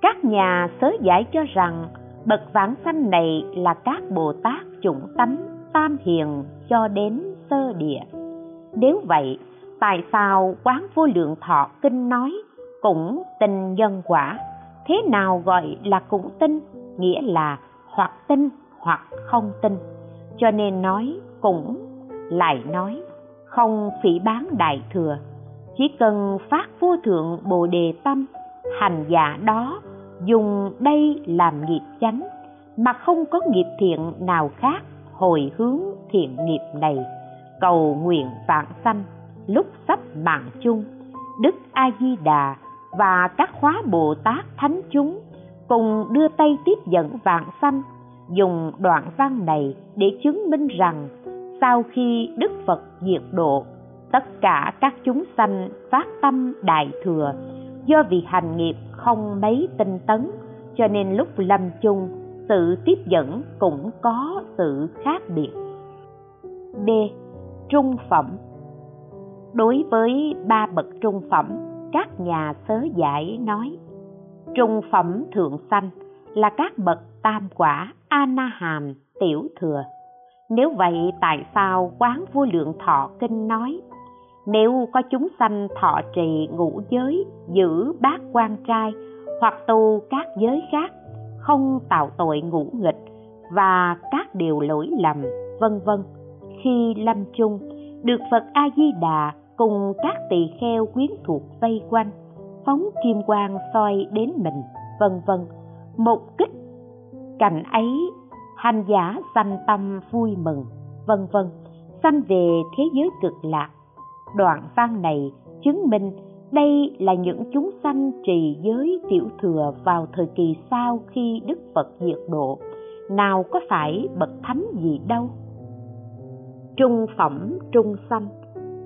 các nhà sớ giải cho rằng bậc vãng sanh này là các bồ tát chủng tánh tam hiền cho đến sơ địa. Nếu vậy tại sao quán vô lượng thọ kinh nói cũng tin nhân quả? Thế nào gọi là cũng tin? Nghĩa là hoặc tin hoặc không tin. Cho nên nói cũng, lại nói không phỉ bán đại thừa. Chỉ cần phát vô thượng bồ đề tâm, hành giả đó dùng đây làm nghiệp chánh, mà không có nghiệp thiện nào khác, hồi hướng thiện nghiệp này. Cầu nguyện vạn sanh lúc sắp mạng chung, đức a di đà và các khóa bồ tát thánh chúng cùng đưa tay tiếp dẫn vạn sanh, dùng đoạn văn này để chứng minh rằng sau khi đức phật diệt độ, tất cả các chúng sanh phát tâm đại thừa do vì hành nghiệp không mấy tinh tấn, cho nên lúc lâm chung, sự tiếp dẫn cũng có sự khác biệt. D trung phẩm đối với ba bậc trung phẩm, các nhà sớ giải nói, trung phẩm thượng sanh là các bậc tam quả a na hàm tiểu thừa. Nếu vậy, tại sao quán vô lượng thọ kinh nói, nếu có chúng sanh thọ trì ngũ giới, giữ bát quan trai hoặc tu các giới khác, không tạo tội ngũ nghịch và các điều lỗi lầm, vân vân. Khi lâm chung, được phật a di đà cùng các tỳ kheo quyến thuộc vây quanh, phóng kim quang soi đến mình, vân vân. Một kích, cảnh ấy, hành giả sanh tâm vui mừng, vân vân. Sanh về thế giới cực lạc. Đoạn văn này chứng minh đây là những chúng sanh trì giới tiểu thừa vào thời kỳ sau khi đức phật diệt độ. Nào có phải bậc thánh gì đâu? Trung phẩm, trung sanh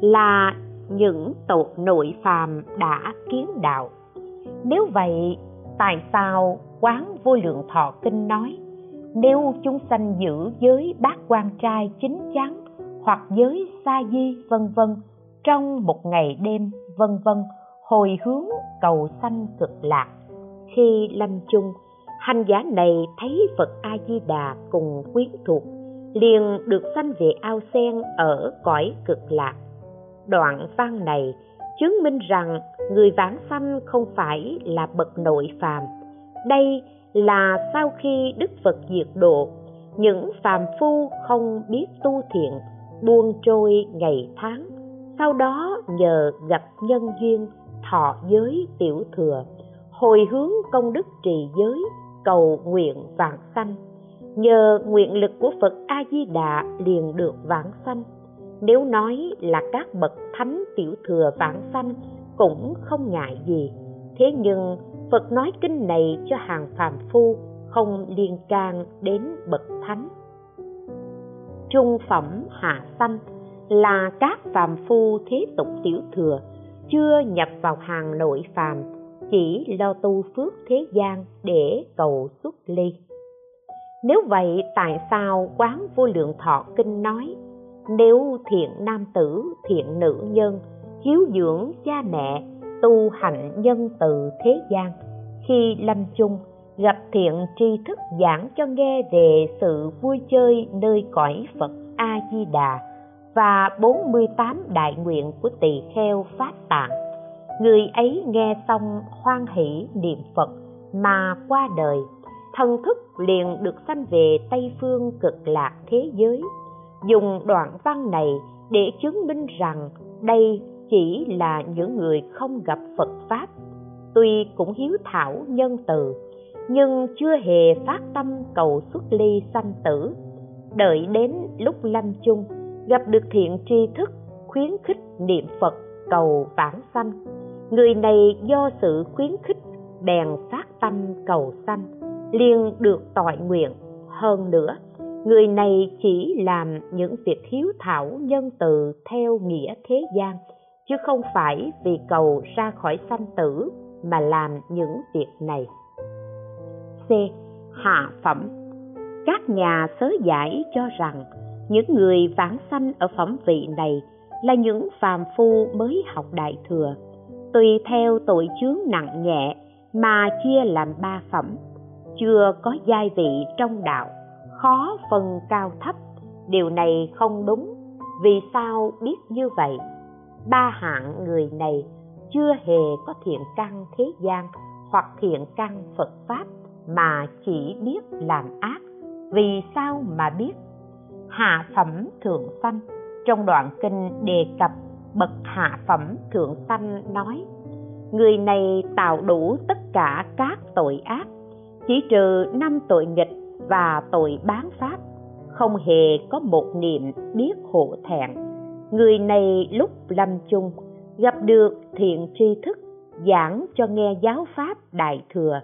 là những tột nội phàm đã kiến đạo. Nếu vậy, tại sao quán vô lượng thọ kinh nói, nếu chúng sanh giữ giới bát quan trai chính chắn hoặc giới sa di vân vân, trong một ngày đêm vân vân, hồi hướng cầu sanh cực lạc, khi lâm chung, hành giả này thấy phật a di đà cùng quyến thuộc, liền được sanh về ao sen ở cõi cực lạc đoạn văn này chứng minh rằng người vãng sanh không phải là bậc nội phàm. Đây là sau khi đức phật diệt độ, những phàm phu không biết tu thiện, buông trôi ngày tháng, sau đó nhờ gặp nhân duyên, thọ giới tiểu thừa, hồi hướng công đức trì giới, cầu nguyện vãng sanh. Nhờ nguyện lực của phật a di đà liền được vãng sanh nếu nói là các bậc thánh tiểu thừa vãng sanh cũng không ngại gì. Thế nhưng phật nói kinh này cho hàng phàm phu không liên can đến bậc thánh. Trung phẩm hạ sanh là các phàm phu thế tục tiểu thừa chưa nhập vào hàng nội phàm, chỉ lo tu phước thế gian để cầu xuất ly. Nếu vậy, tại sao quán vô lượng thọ kinh nói nếu thiện nam tử thiện nữ nhân hiếu dưỡng cha mẹ tu hạnh nhân từ thế gian khi lâm chung gặp thiện tri thức giảng cho nghe về sự vui chơi nơi cõi Phật A Di Đà và 48 đại nguyện của tỳ kheo phát tạng. Người ấy nghe xong hoan hỷ niệm Phật mà qua đời, thần thức liền được sanh về Tây phương cực lạc thế giới. Dùng đoạn văn này để chứng minh rằng đây chỉ là những người không gặp Phật Pháp. Tuy cũng hiếu thảo nhân từ, nhưng chưa hề phát tâm cầu xuất ly sanh tử. Đợi đến lúc lâm chung, gặp được thiện tri thức khuyến khích niệm phật cầu vãng sanh người này do sự khuyến khích bèn phát tâm cầu sanh liền được tội nguyện hơn nữa người này chỉ làm những việc hiếu thảo nhân từ theo nghĩa thế gian, chứ không phải vì cầu ra khỏi sanh tử mà làm những việc này. C. Hạ phẩm. Các nhà sớ giải cho rằng những người vãng sanh ở phẩm vị này là những phàm phu mới học đại thừa, tùy theo tội chướng nặng nhẹ mà chia làm ba phẩm, chưa có giai vị trong đạo khó phân cao thấp. Điều này không đúng. Vì sao biết như vậy? Ba hạng người này chưa hề có thiện căn thế gian hoặc thiện căn phật pháp mà chỉ biết làm ác. Vì sao mà biết? Hạ phẩm thượng sanh. Trong đoạn kinh đề cập, bậc hạ phẩm thượng sanh nói, người này tạo đủ tất cả các tội ác, chỉ trừ năm tội nghịch và tội bán pháp. Không hề có một niệm biết hộ thẹn. Người này lúc lâm chung, gặp được thiện tri thức, giảng cho nghe giáo pháp đại thừa,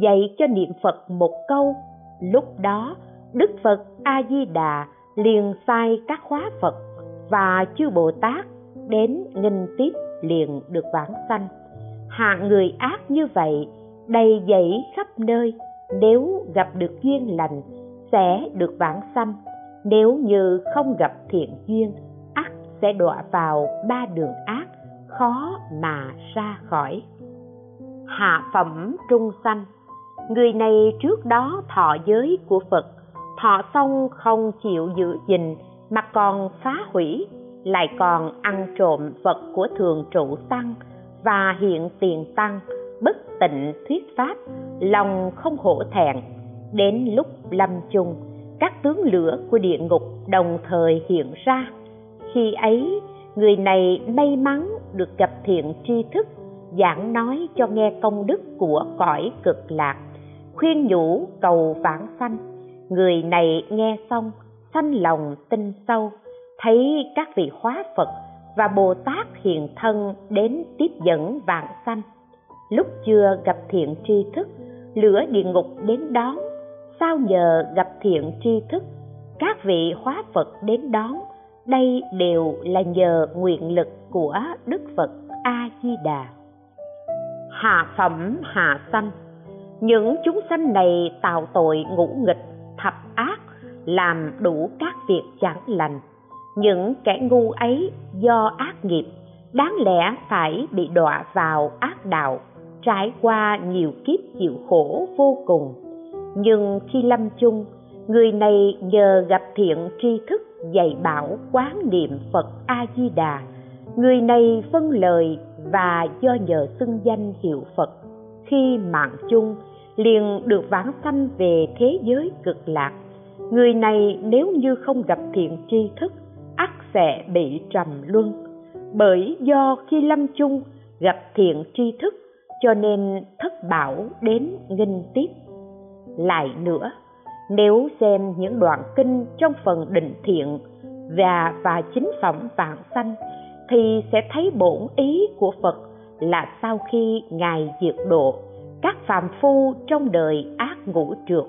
dạy cho niệm phật một câu. Lúc đó, đức phật a di đà liền sai các khóa phật và chư bồ tát đến nghinh tiếp liền được vãng sanh. Hạng người ác như vậy, đầy dẫy khắp nơi nếu gặp được duyên lành, sẽ được vãng sanh. Nếu như không gặp thiện duyên ắt sẽ đọa vào ba đường ác, khó mà ra khỏi. Hạ phẩm trung sanh. Người này trước đó thọ giới của phật, thọ xong không chịu giữ gìn mà còn phá hủy, lại còn ăn trộm vật của thường trụ tăng và hiện tiền tăng bất tịnh thuyết pháp, lòng không hổ thẹn. Đến lúc lâm chung, các tướng lửa của địa ngục đồng thời hiện ra. Khi ấy, người này may mắn được gặp thiện tri thức, giảng nói cho nghe công đức của cõi cực lạc, khuyên nhủ cầu vãng sanh. Người này nghe xong, sanh lòng tin sâu, thấy các vị hóa phật và bồ tát hiện thân đến tiếp dẫn vạn sanh lúc chưa gặp thiện tri thức, lửa địa ngục đến đón. Sao nhờ gặp thiện tri thức, các vị hóa phật đến đón. Đây đều là nhờ nguyện lực của đức phật a di đà hạ phẩm hạ sanh. Những chúng sanh này tạo tội ngũ nghịch, thập ác, làm đủ các việc chẳng lành. Những kẻ ngu ấy do ác nghiệp, đáng lẽ phải bị đọa vào ác đạo trải qua nhiều kiếp chịu khổ vô cùng. Nhưng khi lâm chung, người này nhờ gặp thiện tri thức dạy bảo quán niệm phật a di đà người này phân lời và do nhờ xưng danh hiệu phật. Khi mạng chung, liền được vãng sanh về thế giới cực lạc. Người này nếu như không gặp thiện tri thức ắt sẽ bị trầm luân. Bởi do khi lâm chung gặp thiện tri thức cho nên thất bảo đến nghinh tiếp. Lại nữa, nếu xem những đoạn kinh trong phần định thiện và và chính phẩm vạn sanh, thì sẽ thấy bổn ý của phật là sau khi ngài diệt độ, các phàm phu trong đời ác ngũ trượt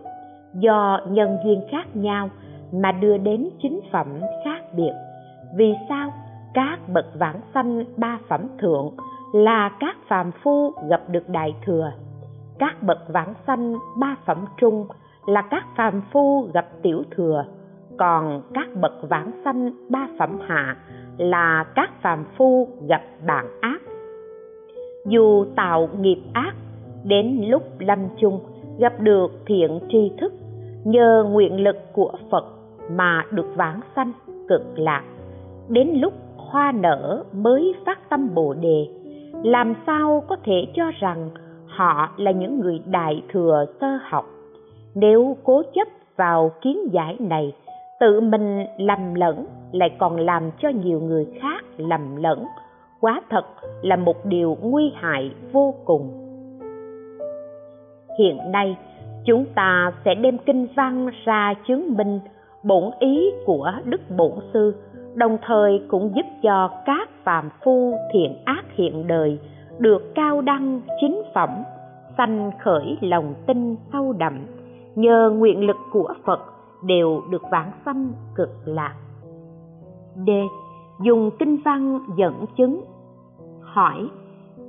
do nhân duyên khác nhau mà đưa đến chính phẩm khác biệt. Vì sao các bậc vãng sanh ba phẩm thượng là các phàm phu gặp được đại thừa. Các bậc vãng sanh ba phẩm trung là các phàm phu gặp tiểu thừa. Còn các bậc vãng sanh ba phẩm hạ là các phàm phu gặp bạn ác. Dù tạo nghiệp ác, đến lúc lâm chung gặp được thiện tri thức, nhờ nguyện lực của phật mà được vãng sanh cực lạc. Đến lúc hoa nở mới phát tâm bồ đề làm sao có thể cho rằng họ là những người đại thừa sơ học? Nếu cố chấp vào kiến giải này, tự mình lầm lẫn lại còn làm cho nhiều người khác lầm lẫn. Quá thật là một điều nguy hại vô cùng. Hiện nay, chúng ta sẽ đem kinh văn ra chứng minh bổn ý của đức bổn sư đồng thời cũng giúp cho các phàm phu thiện ác hiện đời được cao đăng chính phẩm, sanh khởi lòng tin sâu đậm. Nhờ nguyện lực của phật đều được vãng sanh cực lạc. D. Dùng kinh văn dẫn chứng. Hỏi,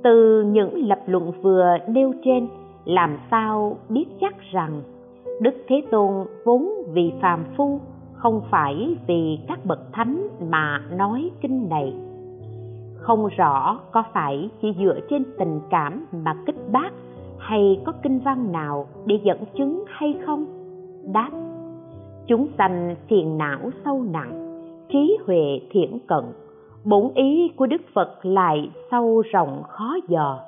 từ những lập luận vừa nêu trên, làm sao biết chắc rằng đức thế tôn vốn vì phàm phu không phải vì các bậc thánh mà nói kinh này. Không rõ có phải chỉ dựa trên tình cảm mà kích bác hay có kinh văn nào để dẫn chứng hay không? Đáp, chúng sanh phiền não sâu nặng, trí huệ thiển cận, bổn ý của đức phật lại sâu rộng khó dò.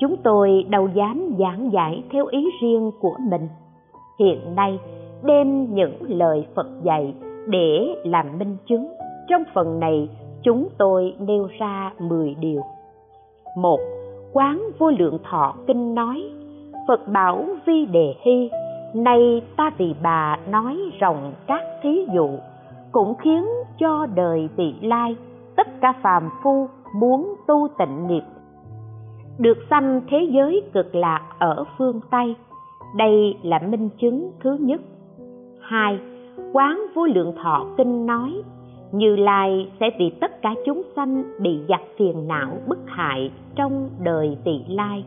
Chúng tôi đâu dám giảng giải theo ý riêng của mình. Hiện nay đem những lời phật dạy để làm minh chứng trong phần này chúng tôi nêu ra 10 điều. một Quán vô lượng thọ kinh nói, Phật bảo vi đề hy, nay ta vì bà nói rộng các thí dụ, cũng khiến cho đời vị lai, tất cả phàm phu muốn tu tịnh nghiệp. Được sanh thế giới cực lạc ở phương Tây, đây là minh chứng thứ nhất hai Quán vô lượng thọ kinh nói, như Lai sẽ vì tất cả chúng sanh bị giặc phiền não bức hại trong đời tỳ lai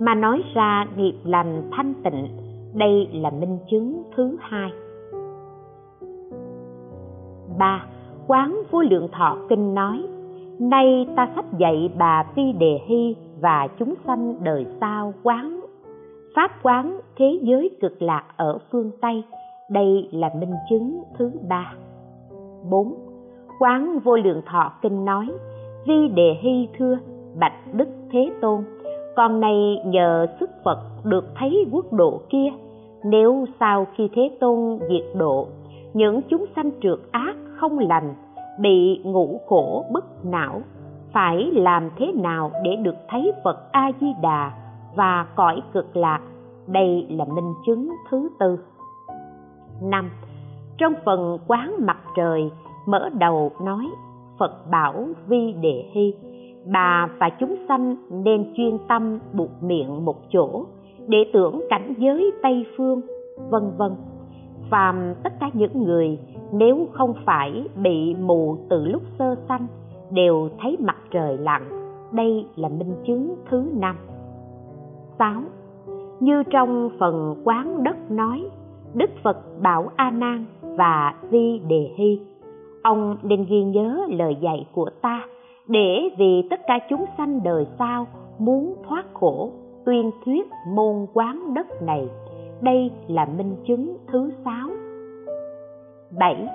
mà nói ra nghiệp lành thanh tịnh. Đây là minh chứng thứ hai. ba Quán vô lượng thọ kinh nói, nay ta sắp dạy bà phi đề hy và chúng sanh đời sau quán pháp quán thế giới cực lạc ở phương tây đây là minh chứng thứ ba. Bốn, quán vô lượng thọ kinh nói, vi đề hy thưa, bạch đức thế tôn con này nhờ sức phật được thấy quốc độ kia, nếu sau khi thế tôn diệt độ, những chúng sanh trượt ác không lành, bị ngũ khổ bất não, phải làm thế nào để được thấy phật a di đà và cõi cực lạc? Đây là minh chứng thứ tư năm. Trong phần quán mặt trời, mở đầu nói, phật bảo vi đề hy, bà và chúng sanh nên chuyên tâm buộc miệng một chỗ để tưởng cảnh giới tây phương, vân vân. Phàm tất cả những người, nếu không phải bị mù từ lúc sơ sanh, đều thấy mặt trời lặn. Đây là minh chứng thứ năm. Sáu. Như trong phần quán đất nói đức phật bảo a nan và di đề hy ông nên ghi nhớ lời dạy của ta để vì tất cả chúng sanh đời sau muốn thoát khổ, tuyên thuyết môn quán đất này. Đây là minh chứng thứ sáu. Bảy,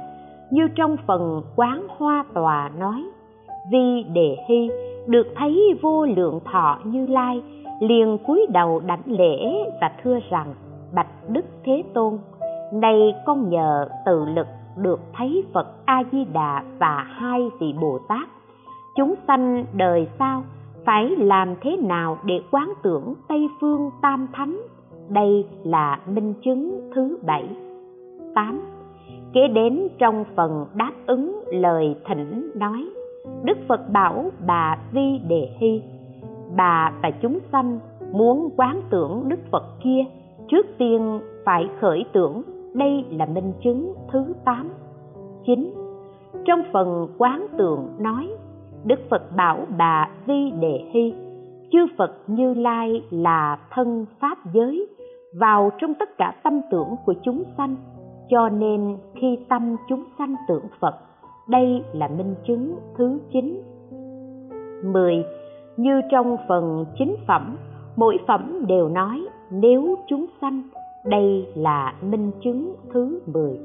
như trong phần quán hoa tòa nói vi đề hy được thấy vô lượng thọ như lai liền cúi đầu đảnh lễ và thưa rằng bạch đức thế tôn, nay con nhờ tự lực được thấy phật a di đà và hai vị bồ tát chúng sanh đời sau phải làm thế nào để quán tưởng tây phương tam thánh? Đây là minh chứng thứ bảy. Tám. Kế đến trong phần đáp ứng lời thỉnh nói, đức phật bảo bà vi đề hy bà và chúng sanh muốn quán tưởng đức phật kia trước tiên phải khởi tưởng đây là minh chứng thứ tám. Chín trong phần quán tượng nói, đức phật bảo bà vi đề hy, chư phật như lai là thân pháp giới, vào trong tất cả tâm tưởng của chúng sanh, cho nên khi tâm chúng sanh tưởng phật, đây là minh chứng thứ chín. Mười, như trong phần chính phẩm, mỗi phẩm đều nói nếu chúng sanh, đây là minh chứng thứ mười.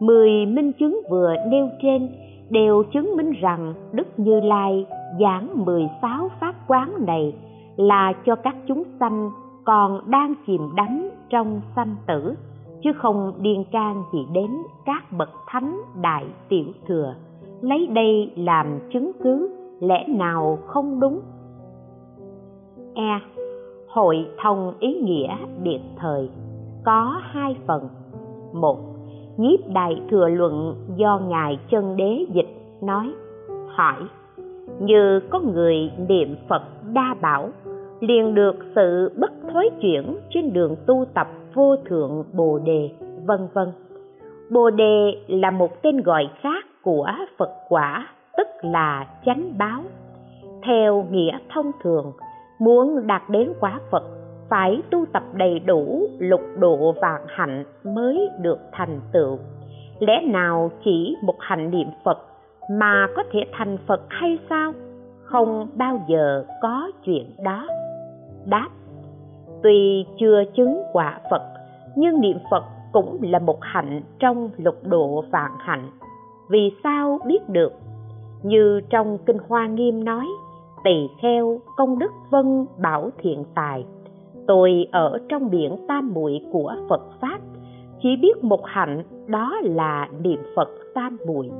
Mười minh chứng vừa nêu trên đều chứng minh rằng đức như lai giảng mười sáu pháp quán này là cho các chúng sanh còn đang chìm đắm trong sanh tử, chứ không điên can gì đến các bậc thánh đại tiểu thừa. Lấy đây làm chứng cứ, lẽ nào không đúng? E hội thông ý nghĩa biệt thời. Có hai phần. Một, nhiếp đại thừa luận do ngài chân đế dịch, nói, hỏi, như có người niệm phật đa bảo, liền được sự bất thối chuyển trên đường tu tập vô thượng bồ đề, vân vân. Bồ đề là một tên gọi khác của phật quả, tức là chánh báo. Theo nghĩa thông thường muốn đạt đến quả phật, phải tu tập đầy đủ lục độ vạn hạnh mới được thành tựu. Lẽ nào chỉ một hành niệm phật mà có thể thành phật hay sao? Không bao giờ có chuyện đó. Đáp tuy chưa chứng quả phật, nhưng niệm phật cũng là một hạnh trong lục độ vạn hạnh. Vì sao biết được? Như trong kinh hoa nghiêm nói tỳ kheo công đức vân bảo thiện tài. Tôi ở trong biển tam muội của phật pháp. Chỉ biết một hạnh, đó là niệm phật tam muội.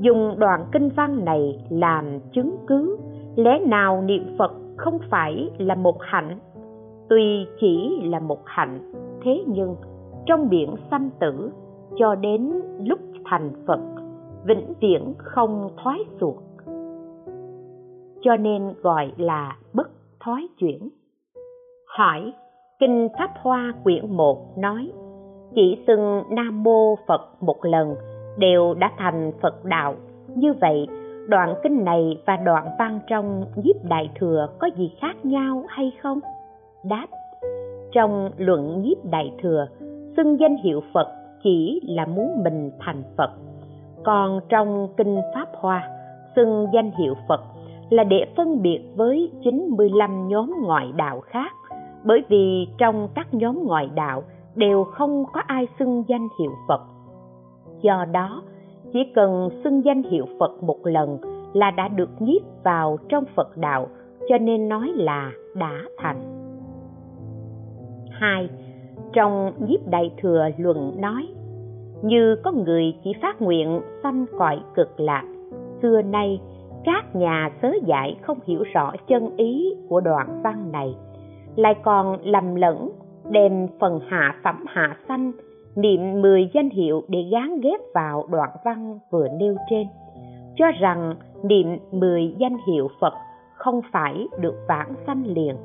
Dùng đoạn kinh văn này làm chứng cứ. Lẽ nào niệm phật không phải là một hạnh? Tuy chỉ là một hạnh, thế nhưng trong biển sanh tử, cho đến lúc thành phật, vĩnh viễn không thoái ruột cho nên gọi là bất thoái chuyển. Hỏi, kinh pháp hoa quyển 1 nói, chỉ xưng nam mô phật một lần đều đã thành phật đạo. Như vậy, đoạn kinh này và đoạn văn trong Diếp đại thừa có gì khác nhau hay không? Đáp, trong luận nhiếp đại thừa, xưng danh hiệu phật chỉ là muốn mình thành phật. Còn trong kinh pháp hoa, xưng danh hiệu phật là để phân biệt với 95 nhóm ngoại đạo khác bởi vì trong các nhóm ngoại đạo đều không có ai xưng danh hiệu Phật. Do đó, chỉ cần xưng danh hiệu Phật một lần là đã được nhiếp vào trong Phật đạo, cho nên nói là đã thành. 2. Trong nhiếp đại thừa luận nói, như có người chỉ phát nguyện sanh cõi cực lạc, xưa nay các nhà sớ giải không hiểu rõ chân ý của đoạn văn này, lại còn lầm lẫn đem phần hạ phẩm hạ sanh, niệm mười danh hiệu để gán ghép vào đoạn văn vừa nêu trên, cho rằng niệm mười danh hiệu phật không phải được vãng sanh liền.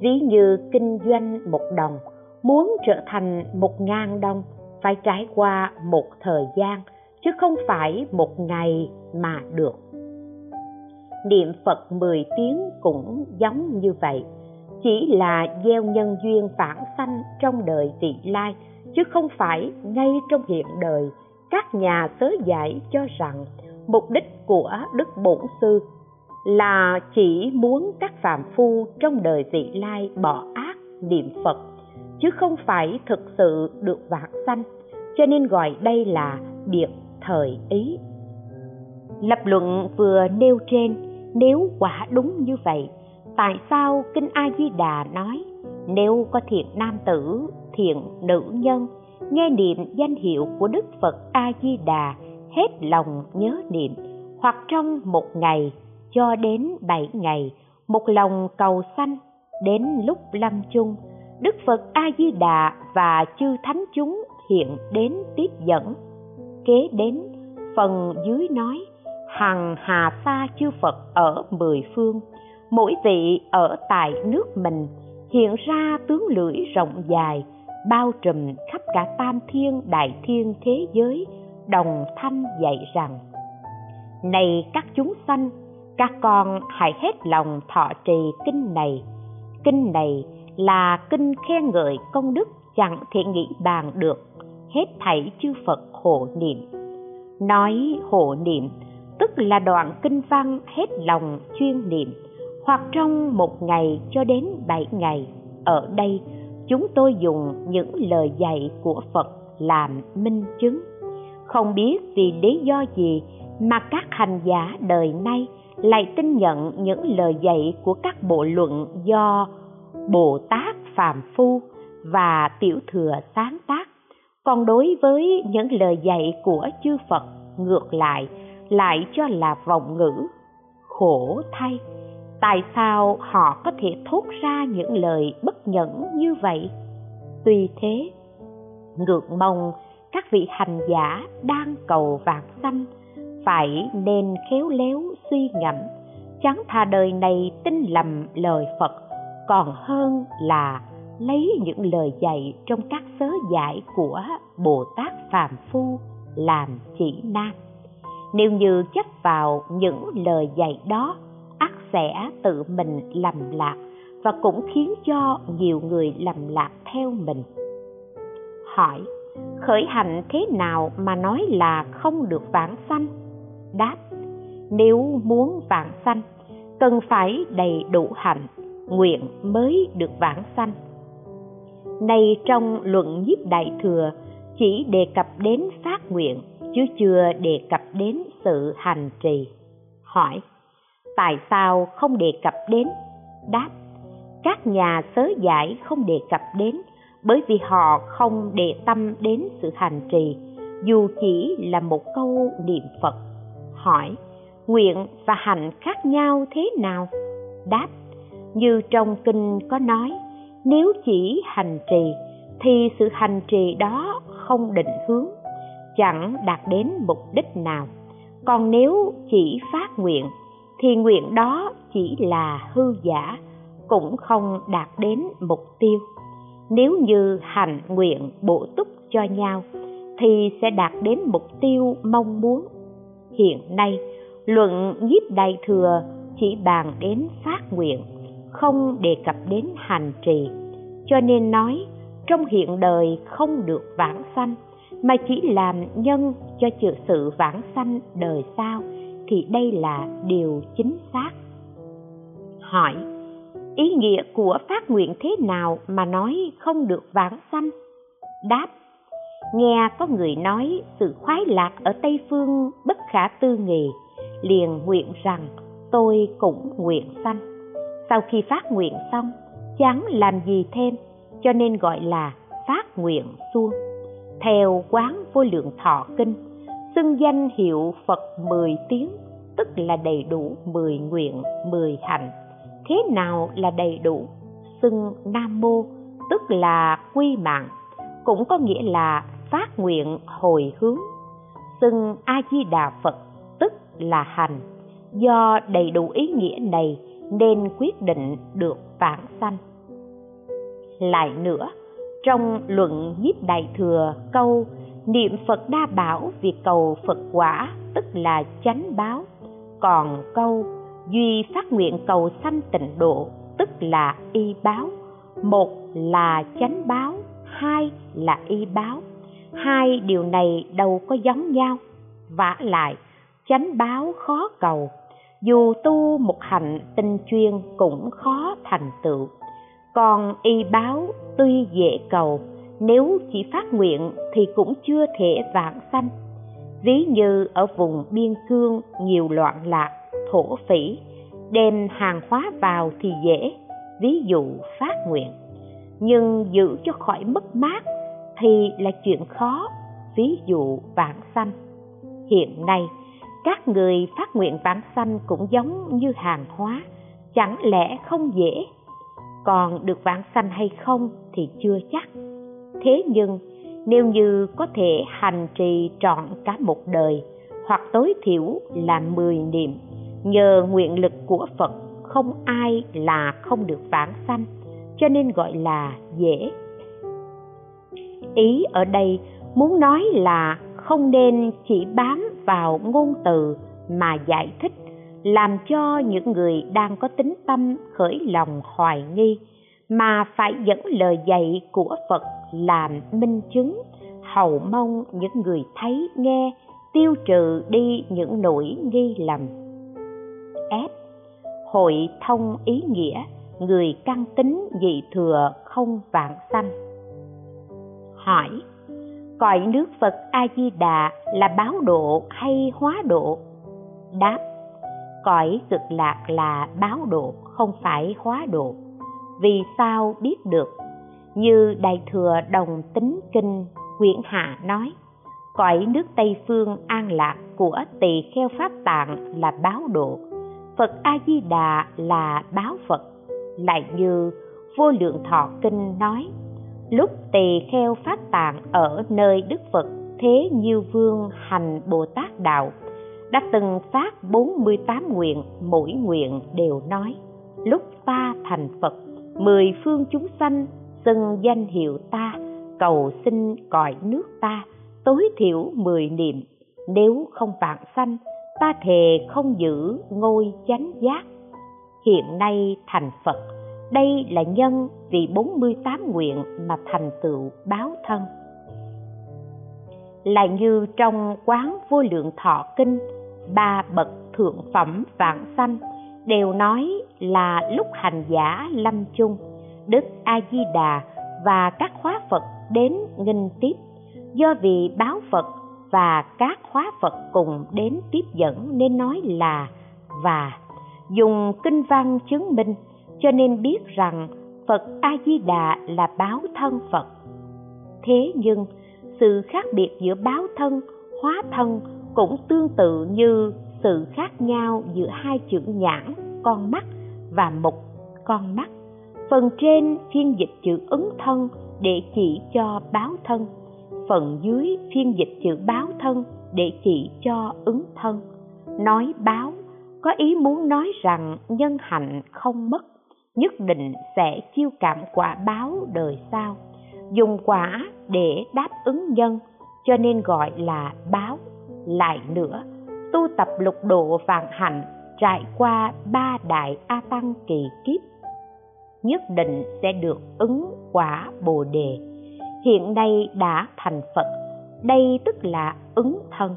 Ví như kinh doanh một đồng, muốn trở thành một ngàn đồng, phải trải qua một thời gian, chứ không phải một ngày mà được niệm phật mười tiếng cũng giống như vậy. Chỉ là gieo nhân duyên phản sanh trong đời vị lai, chứ không phải ngay trong hiện đời. Các nhà sớ giải cho rằng mục đích của đức bổn sư là chỉ muốn các phạm phu trong đời vị lai bỏ ác niệm phật, chứ không phải thực sự được vãng sanh. Cho nên gọi đây là biệt thời ý. Lập luận vừa nêu trên nếu quả đúng như vậy, tại sao kinh a di đà nói, nếu có thiện nam tử, thiện nữ nhân, nghe niệm danh hiệu của đức phật a di đà hết lòng nhớ niệm, hoặc trong một ngày cho đến bảy ngày, một lòng cầu sanh, đến lúc lâm chung, đức phật a di đà và chư thánh chúng hiện đến tiếp dẫn. Kế đến, phần dưới nói hằng hà sa chư phật ở mười phương, mỗi vị ở tại nước mình, hiện ra tướng lưỡi rộng dài, bao trùm khắp cả tam thiên, đại thiên thế giới, đồng thanh dạy rằng, này các chúng sanh, các con hãy hết lòng thọ trì kinh này. Kinh này là kinh khen ngợi công đức chẳng thể nghĩ bàn được. Hết thảy chư phật hộ niệm. Nói hộ niệm tức là đoạn kinh văn hết lòng chuyên niệm, hoặc trong một ngày cho đến bảy ngày. Ở đây, chúng tôi dùng những lời dạy của phật làm minh chứng. Không biết vì lý do gì mà các hành giả đời nay lại tin nhận những lời dạy của các bộ luận do bồ tát phàm phu và tiểu thừa sáng tác. Còn đối với những lời dạy của chư phật, ngược lại lại cho là vọng ngữ. Khổ thay, tại sao họ có thể thốt ra những lời bất nhẫn như vậy? Tuy thế, ngược mong các vị hành giả đang cầu vạn sanh phải nên khéo léo suy ngẫm. Chẳng thà đời này tin lầm lời phật, còn hơn là lấy những lời dạy trong các sớ giải của bồ tát phàm phu làm chỉ nam nếu như chấp vào những lời dạy đó ắt sẽ tự mình lầm lạc và cũng khiến cho nhiều người lầm lạc theo mình. Hỏi, khởi hành thế nào mà nói là không được vãng sanh? Đáp, nếu muốn vãng sanh, cần phải đầy đủ hạnh, nguyện mới được vãng sanh. Này trong luận nhiếp đại thừa, chỉ đề cập đến phát nguyện chứ chưa đề cập đến sự hành trì. Hỏi, tại sao không đề cập đến? Đáp, các nhà sớ giải không đề cập đến, bởi vì họ không để tâm đến sự hành trì, dù chỉ là một câu niệm phật. Hỏi, nguyện và hành khác nhau thế nào? Đáp, như trong kinh có nói, nếu chỉ hành trì, thì sự hành trì đó không định hướng chẳng đạt đến mục đích nào. Còn nếu chỉ phát nguyện, thì nguyện đó chỉ là hư giả, cũng không đạt đến mục tiêu. Nếu như hành nguyện bổ túc cho nhau, thì sẽ đạt đến mục tiêu mong muốn. Hiện nay, luận nhiếp đại thừa chỉ bàn đến phát nguyện, không đề cập đến hành trì. Cho nên nói, trong hiện đời không được vãng sanh mà chỉ làm nhân cho chữa sự vãng sanh đời sau, thì đây là điều chính xác. Hỏi, ý nghĩa của phát nguyện thế nào mà nói không được vãng sanh? Đáp, nghe có người nói sự khoái lạc ở tây phương bất khả tư nghì liền nguyện rằng tôi cũng nguyện sanh. Sau khi phát nguyện xong, chẳng làm gì thêm, cho nên gọi là phát nguyện xuông theo quán vô lượng thọ kinh, xưng danh hiệu phật mười tiếng, tức là đầy đủ mười nguyện, mười hạnh thế nào là đầy đủ? Xưng nam mô, tức là quy mạng, cũng có nghĩa là phát nguyện hồi hướng. Xưng a di đà phật, tức là hành. Do đầy đủ ý nghĩa này nên quyết định được vãng sanh. Lại nữa trong luận nhiếp đại thừa câu, niệm phật đa bảo việc cầu phật quả, tức là chánh báo. Còn câu, duy phát nguyện cầu sanh tịnh độ, tức là y báo. Một là chánh báo, hai là y báo. Hai điều này đâu có giống nhau. Vả lại, chánh báo khó cầu. Dù tu một hạnh tinh chuyên cũng khó thành tựu còn y báo tuy dễ cầu, nếu chỉ phát nguyện thì cũng chưa thể vãng sanh. Ví như ở vùng biên cương nhiều loạn lạc, thổ phỉ, đem hàng hóa vào thì dễ, ví dụ phát nguyện. Nhưng giữ cho khỏi mất mát thì là chuyện khó, ví dụ vãng sanh. Hiện nay, các người phát nguyện vãng sanh cũng giống như hàng hóa, chẳng lẽ không dễ? Còn được vãng sanh hay không thì chưa chắc. Thế nhưng, nếu như có thể hành trì trọn cả một đời, hoặc tối thiểu là mười niệm, nhờ nguyện lực của phật, không ai là không được vãng sanh, cho nên gọi là dễ. Ý ở đây muốn nói là không nên chỉ bám vào ngôn từ mà giải thích làm cho những người đang có tính tâm khởi lòng hoài nghi, mà phải dẫn lời dạy của phật làm minh chứng, hầu mong những người thấy nghe, tiêu trừ đi những nỗi nghi lầm. F. Hội thông ý nghĩa, người căn tính dị thừa không vạn sanh. Hỏi, cõi nước phật a di đà là báo độ hay hóa độ? Đáp cõi cực lạc là báo độ, không phải hóa độ. Vì sao biết được? Như đại thừa đồng tính kinh quyển hạ nói, cõi nước tây phương an lạc của tỳ kheo pháp tạng là báo độ, phật a di đà là báo phật. Lại như vô lượng thọ kinh nói, lúc tỳ kheo pháp tạng ở nơi đức phật, thế như vương hành bồ tát đạo đã từng phát 48 nguyện, mỗi nguyện đều nói, lúc ta thành phật, mười phương chúng sanh xưng danh hiệu ta, cầu xin cõi nước ta, tối thiểu mười niệm. Nếu không vạn sanh, ta thề không giữ ngôi chánh giác. Hiện nay thành phật, đây là nhân vì 48 nguyện mà thành tựu báo thân. Là như trong quán vô lượng thọ kinh ba bậc thượng phẩm vạn sanh, đều nói là lúc hành giả lâm chung, đức a di đà và các khóa phật đến nghinh tiếp. Do vì báo phật và các khóa phật cùng đến tiếp dẫn nên nói là và. Dùng kinh văn chứng minh, cho nên biết rằng phật a di đà là báo thân phật. Thế nhưng, sự khác biệt giữa báo thân, hóa thân cũng tương tự như sự khác nhau giữa hai chữ nhãn, con mắt, và mục, con mắt. Phần trên phiên dịch chữ ứng thân để chỉ cho báo thân. Phần dưới phiên dịch chữ báo thân để chỉ cho ứng thân. Nói báo, có ý muốn nói rằng nhân hạnh không mất, nhất định sẽ chiêu cảm quả báo đời sau. Dùng quả để đáp ứng nhân, cho nên gọi là báo lại nữa. Tu tập lục độ vạn hạnh, trải qua ba đại a tăng kỳ kiếp, nhất định sẽ được ứng quả bồ đề. Hiện nay đã thành phật, đây tức là ứng thân.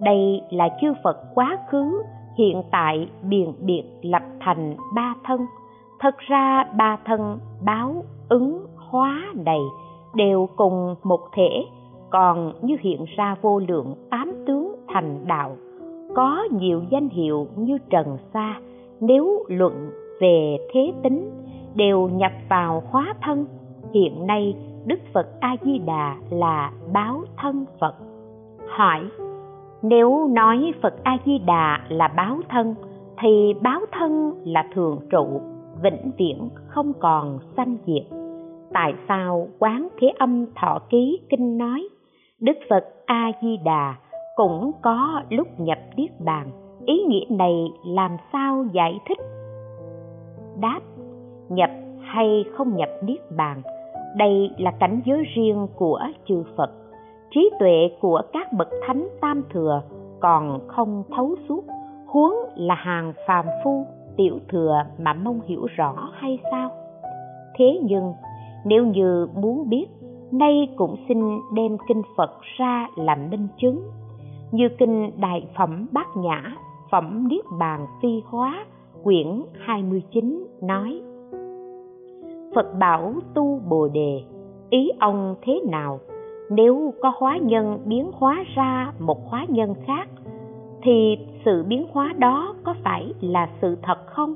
Đây là chư phật quá khứ, hiện tại biền biệt lập thành ba thân. Thật ra ba thân báo ứng hóa đầy, đều cùng một thể, còn như hiện ra vô lượng tám tướng thành đạo. Có nhiều danh hiệu như trần sa, nếu luận, về thế tính đều nhập vào hóa thân. Hiện nay, đức phật a di đà là báo thân phật. Hỏi, nếu nói phật a di đà là báo thân, thì báo thân là thường trụ, vĩnh viễn không còn sanh diệt. Tại sao quán thế âm thọ ký kinh nói, đức phật a di đà cũng có lúc nhập niết bàn. Ý nghĩa này làm sao giải thích? Đáp, nhập hay không nhập niết bàn, đây là cảnh giới riêng của chư phật. Trí tuệ của các bậc thánh tam thừa còn không thấu suốt, huống là hàng phàm phu, tiểu thừa mà mong hiểu rõ hay sao? Thế nhưng, nếu như muốn biết, nay cũng xin đem kinh phật ra làm minh chứng như kinh đại phẩm bát nhã, phẩm niết bàn phi hóa, quyển 29 nói, Phật bảo tu Bồ đề, ý ông thế nào? Nếu có hóa nhân biến hóa ra một hóa nhân khác, thì sự biến hóa đó có phải là sự thật không?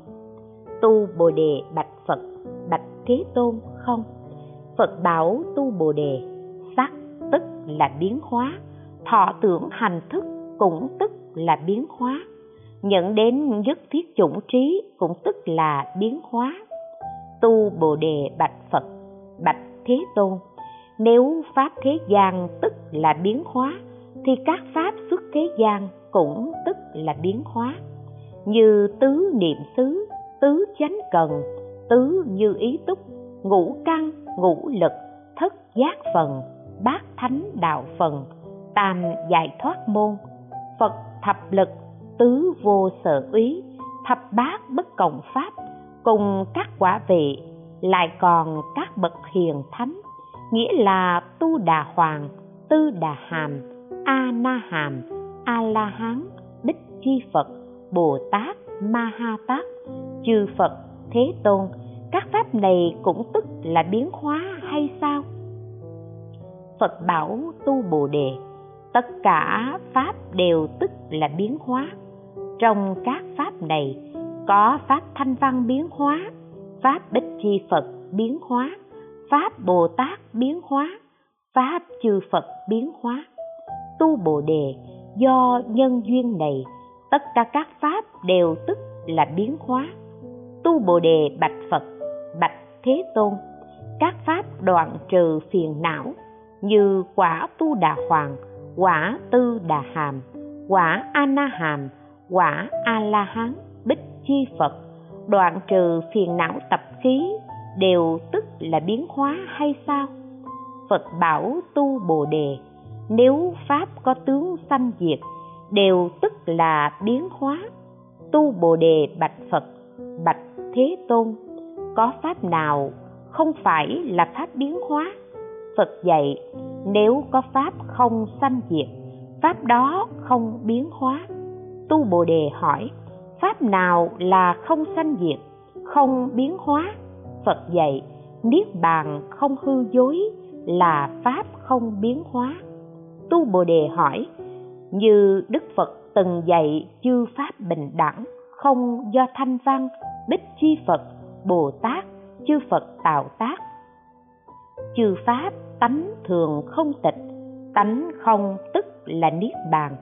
Tu bồ đề bạch phật, bạch thế tôn không? Phật bảo tu bồ đề sắc tức là biến hóa thọ tưởng hành thức cũng tức là biến hóa. Nhận đến nhất thiết chủng trí cũng tức là biến hóa. Tu bồ đề bạch phật, bạch thế tôn. Nếu pháp thế gian tức là biến hóa, thì các pháp xuất thế gian cũng tức là biến hóa. Như tứ niệm xứ, tứ chánh cần, tứ như ý túc, ngũ căn, ngũ lực, thất giác phần, bát thánh đạo phần tam giải thoát môn. Phật thập lực, tứ vô sở úy thập bát bất cộng pháp, cùng các quả vị, lại còn các bậc hiền thánh, nghĩa là tu đà hoàng, tư đà hàm, a na hàm, a la hán bích chi phật, bồ tát, ma ha tát, chư phật, thế tôn. Các pháp này cũng tức là biến hóa hay sao? Phật bảo tu bồ đề tất cả pháp đều tức là biến hóa. Trong các pháp này, có pháp thanh văn biến hóa, pháp bích chi phật biến hóa, pháp bồ tát biến hóa, pháp chư phật biến hóa. Tu bồ đề do nhân duyên này, tất cả các pháp đều tức là biến hóa. Tu bồ đề bạch phật, bạch thế tôn, các pháp đoạn trừ phiền não như quả tu đà hoàng quả tư đà hàm, quả a na hàm, quả a la hán bích chi phật. Đoạn trừ phiền não tập khí đều tức là biến hóa hay sao? Phật bảo tu bồ đề, nếu pháp có tướng sanh diệt, đều tức là biến hóa. Tu bồ đề bạch phật, bạch thế tôn, có pháp nào không phải là pháp biến hóa? Phật dạy, nếu có pháp không sanh diệt, pháp đó không biến hóa. Tu bồ đề hỏi, pháp nào là không sanh diệt, không biến hóa? Phật dạy, niết bàn không hư dối là pháp không biến hóa. Tu bồ đề hỏi, như đức phật từng dạy, chư pháp bình đẳng, không do thanh văn, bích chi phật, bồ tát, chư phật tạo tác chư pháp tánh thường không tịch, tánh không tức là niết bàn.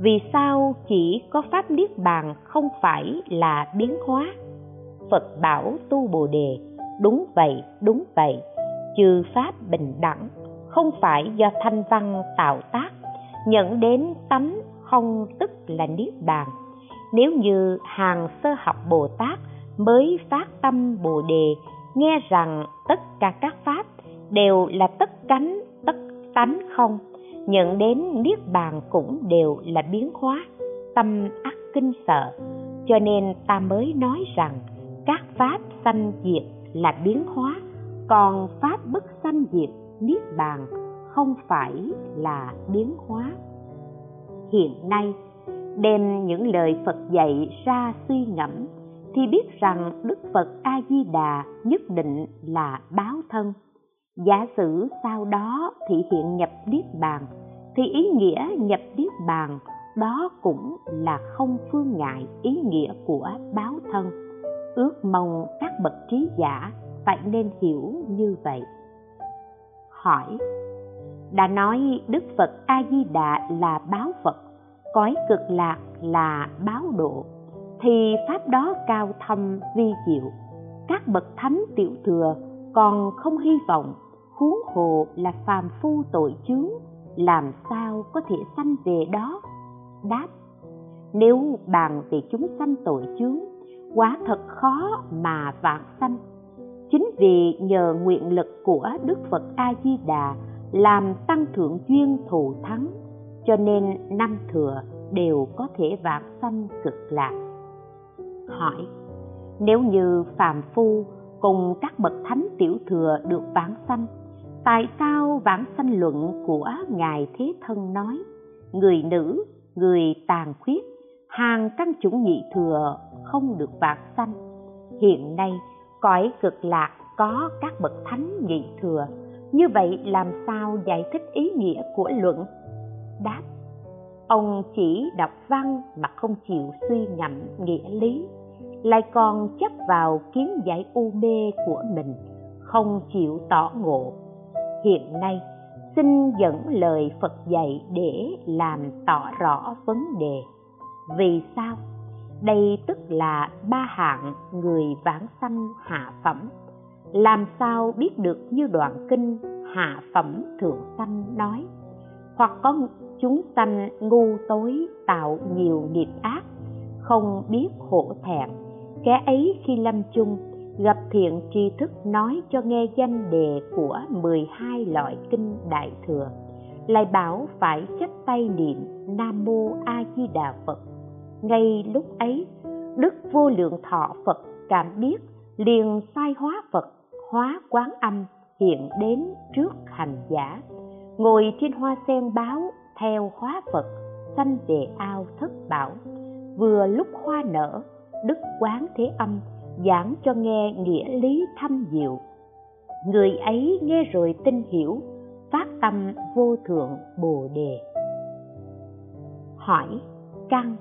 Vì sao chỉ có pháp niết bàn không phải là biến hóa? Phật bảo tu bồ đề, đúng vậy đúng vậy, chư pháp bình đẳng, không phải do thanh văn tạo tác, nhận đến tánh không tức là niết bàn. Nếu như hàng sơ học bồ tát mới phát tâm bồ đề, nghe rằng tất cả các pháp đều là tất cánh, tất tánh không. Nhận đến niết bàn cũng đều là biến hóa, tâm ắt kinh sợ. Cho nên ta mới nói rằng, các pháp sanh diệt là biến hóa, còn pháp bất sanh diệt, niết bàn không phải là biến hóa. Hiện nay, đem những lời phật dạy ra suy ngẫm, thì biết rằng đức phật a di đà nhất định là báo thân giả sử sau đó thị hiện nhập niết bàn, thì ý nghĩa nhập niết bàn đó cũng là không phương ngại ý nghĩa của báo thân. Ước mong các bậc trí giả phải nên hiểu như vậy. Hỏi, đã nói đức phật a di đà là báo phật, cõi cực lạc là báo độ, thì pháp đó cao thâm vi diệu. Các bậc thánh tiểu thừa còn không hy vọng huống hồ là phàm phu tội chướng, làm sao có thể sanh về đó? Đáp, nếu bàn về chúng sanh tội chướng quá thật khó mà vạn sanh. Chính vì nhờ nguyện lực của đức phật a di đà làm tăng thượng duyên thù thắng, cho nên năm thừa đều có thể vạn sanh cực lạc. Hỏi, nếu như phàm phu cùng các bậc thánh tiểu thừa được vãng sanh. Tại sao vãng sanh luận của ngài thế thân nói, người nữ, người tàn khuyết, hàng căn chủng nhị thừa không được vãng sanh? Hiện nay, cõi cực lạc có các bậc thánh nhị thừa. Như vậy làm sao giải thích ý nghĩa của luận? Đáp, ông chỉ đọc văn mà không chịu suy ngẫm nghĩa lý lại còn chấp vào kiến giải u mê của mình, không chịu tỏ ngộ. Hiện nay, xin dẫn lời phật dạy để làm tỏ rõ vấn đề. Vì sao? Đây tức là ba hạng người vãng sanh hạ phẩm. Làm sao biết được như đoạn kinh hạ phẩm thượng sanh nói? Hoặc có chúng sanh ngu tối tạo nhiều nghiệp ác, không biết hổ thẹn kẻ ấy khi lâm chung, gặp thiện tri thức nói cho nghe danh đề của 12 loại kinh đại thừa. Lại bảo phải chắp tay niệm nam mô a di đà phật. Ngay lúc ấy, đức vô lượng thọ phật cảm biết liền sai hóa phật, hóa quán âm hiện đến trước hành giả. Ngồi trên hoa sen báo theo hóa phật, sanh về ao thất bảo. Vừa lúc hoa nở đức quán thế âm, giảng cho nghe nghĩa lý thâm diệu. Người ấy nghe rồi tin hiểu, phát tâm vô thượng bồ đề. Hỏi căn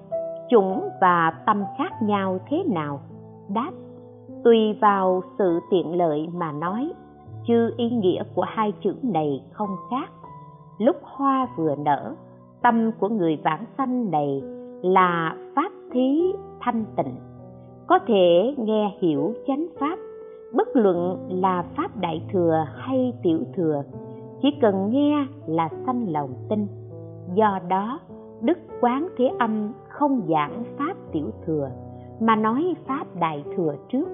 chủng và tâm khác nhau thế nào? Đáp, tùy vào sự tiện lợi mà nói, chứ ý nghĩa của hai chữ này không khác. Lúc hoa vừa nở, tâm của người vãng sanh này là pháp thí thanh tịnh có thể nghe hiểu chánh pháp. Bất luận là pháp đại thừa hay tiểu thừa, chỉ cần nghe là sanh lòng tin. Do đó, đức quán thế âm không giảng pháp tiểu thừa, mà nói pháp đại thừa trước.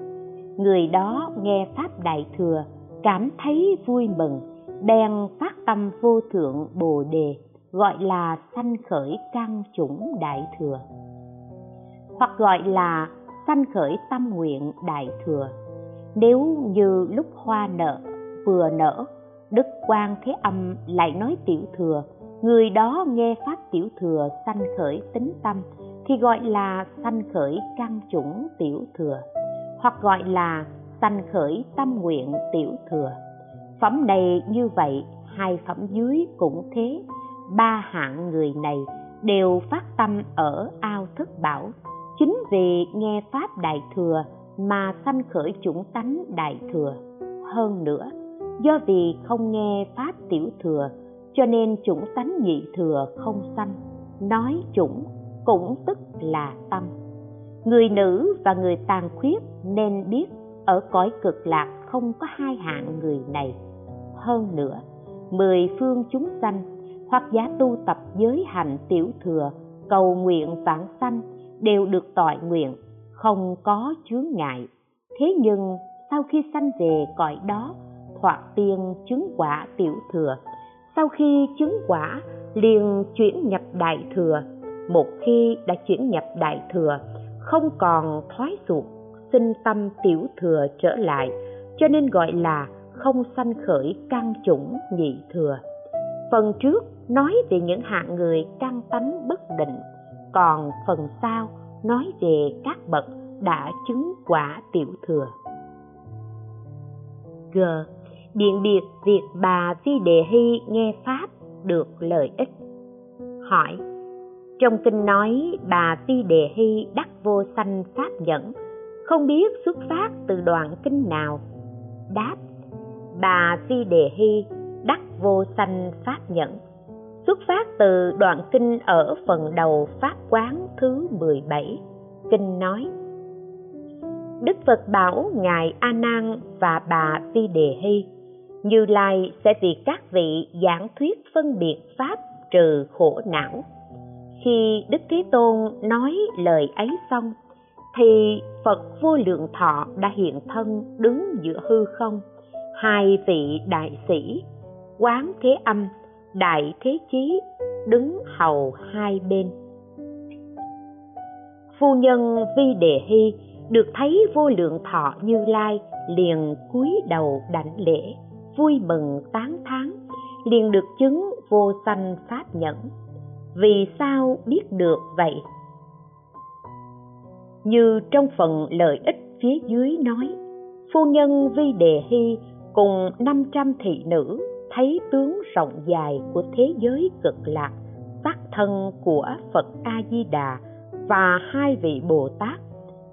Người đó nghe pháp đại thừa, cảm thấy vui mừng, bèn phát tâm vô thượng bồ đề, gọi là sanh khởi căn chủng đại thừa, hoặc gọi là sanh khởi tâm nguyện đại thừa. Nếu như lúc hoa nở, vừa nở, đức quan thế âm lại nói tiểu thừa, người đó nghe pháp tiểu thừa sanh khởi tính tâm, thì gọi là sanh khởi căn chủng tiểu thừa, hoặc gọi là sanh khởi tâm nguyện tiểu thừa. Phẩm này như vậy, hai phẩm dưới cũng thế. Ba hạng người này đều phát tâm ở ao thức bảo chính vì nghe pháp đại thừa mà sanh khởi chủng tánh đại thừa. Hơn nữa, do vì không nghe pháp tiểu thừa, cho nên chủng tánh nhị thừa không sanh, nói chủng cũng tức là tâm. Người nữ và người tàn khuyết nên biết ở cõi cực lạc không có hai hạng người này. Hơn nữa, mười phương chúng sanh hoặc giá tu tập giới hạnh tiểu thừa, cầu nguyện vãng sanh đều được tọa nguyện, không có chướng ngại. Thế nhưng sau khi sanh về cõi đó, thoạt tiên chứng quả tiểu thừa. Sau khi chứng quả, liền chuyển nhập đại thừa. Một khi đã chuyển nhập đại thừa, không còn thoái ruột sinh tâm tiểu thừa trở lại, cho nên gọi là không sanh khởi căn chủng nhị thừa. Phần trước nói về những hạng người căn tánh bất định còn phần sau nói về các bậc đã chứng quả tiểu thừa. G. Biện biệt việc bà Vi đề hy nghe pháp được lợi ích. Hỏi, trong kinh nói bà Vi đề hy đắc vô sanh pháp nhẫn, không biết xuất phát từ đoạn kinh nào? Đáp, bà Vi đề hy đắc vô sanh pháp nhẫn xuất phát từ đoạn kinh ở phần đầu pháp quán thứ 17 kinh nói Đức Phật bảo Ngài A Nan và bà Phi Đề Hy Như Lai sẽ vì các vị giảng thuyết phân biệt pháp trừ khổ não. Khi Đức Thế Tôn nói lời ấy xong thì Phật vô lượng thọ đã hiện thân đứng giữa hư không. Hai vị đại sĩ, quán thế âm, đại thế chí đứng hầu hai bên. Phu nhân Vi Đề Hy được thấy vô lượng thọ như lai liền cúi đầu đảnh lễ, vui mừng tán thán, liền được chứng vô sanh pháp nhẫn vì sao biết được vậy như trong phần lợi ích phía dưới nói, phu nhân vi đề hy cùng 500 thị nữ thấy tướng rộng dài của thế giới cực lạc, tác thân của phật a di đà và hai vị bồ tát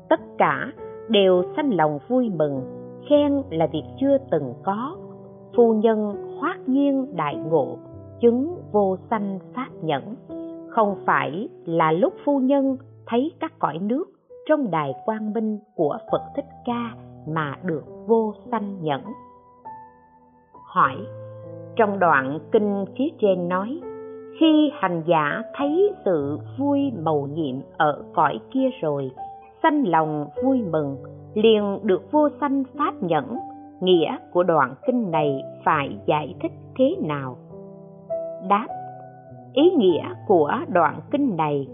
tất cả đều sanh lòng vui mừng, khen là việc chưa từng có. Phu nhân hoát nhiên đại ngộ, chứng vô sanh pháp nhẫn. Không phải là lúc phu nhân thấy các cõi nước trong đài quang minh của phật thích ca mà được vô sanh nhẫn. Hỏi trong đoạn kinh phía trên nói, khi hành giả thấy sự vui màu nhiệm ở cõi kia rồi, sanh lòng vui mừng, liền được vô sanh pháp nhẫn, nghĩa của đoạn kinh này phải giải thích thế nào? Đáp, ý nghĩa của đoạn kinh này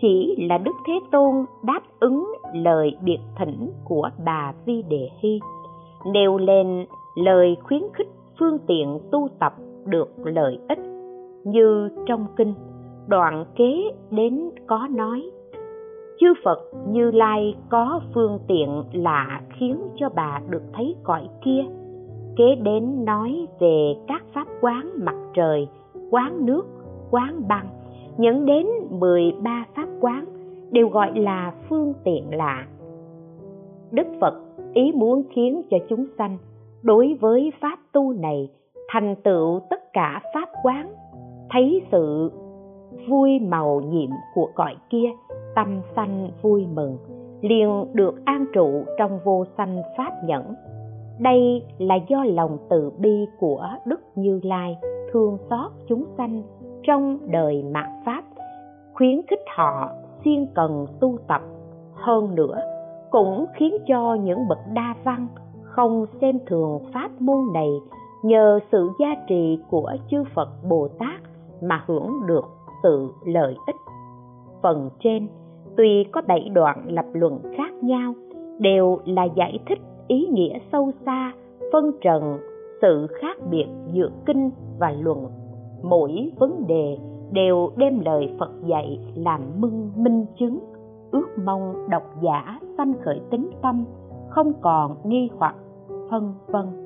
chỉ là đức thế tôn đáp ứng lời biệt thỉnh của bà vi đề hy nêu lên lời khuyến khích phương tiện tu tập được lợi ích, như trong kinh, đoạn kế đến có nói. Chư phật như lai có phương tiện lạ khiến cho bà được thấy cõi kia. Kế đến nói về các pháp quán mặt trời, quán nước, quán băng nhấn đến 13 pháp quán đều gọi là phương tiện lạ. Đức phật ý muốn khiến cho chúng sanh đối với pháp tu này, thành tựu tất cả pháp quán, thấy sự vui màu nhiệm của cõi kia, tâm sanh vui mừng, liền được an trụ trong vô sanh pháp nhẫn. Đây là do lòng từ bi của đức như lai thương xót chúng sanh trong đời mạt pháp, khuyến khích họ siêng cần tu tập hơn nữa, cũng khiến cho những bậc đa văn không xem thường pháp môn này nhờ sự gia trì của chư phật bồ tát mà hưởng được sự lợi ích. Phần trên, tuy có bảy đoạn lập luận khác nhau, đều là giải thích ý nghĩa sâu xa, phân trần sự khác biệt giữa kinh và luận. Mỗi vấn đề đều đem lời phật dạy làm mưng minh chứng, ước mong độc giả sanh khởi tính tâm, không còn nghi hoặc phân vân.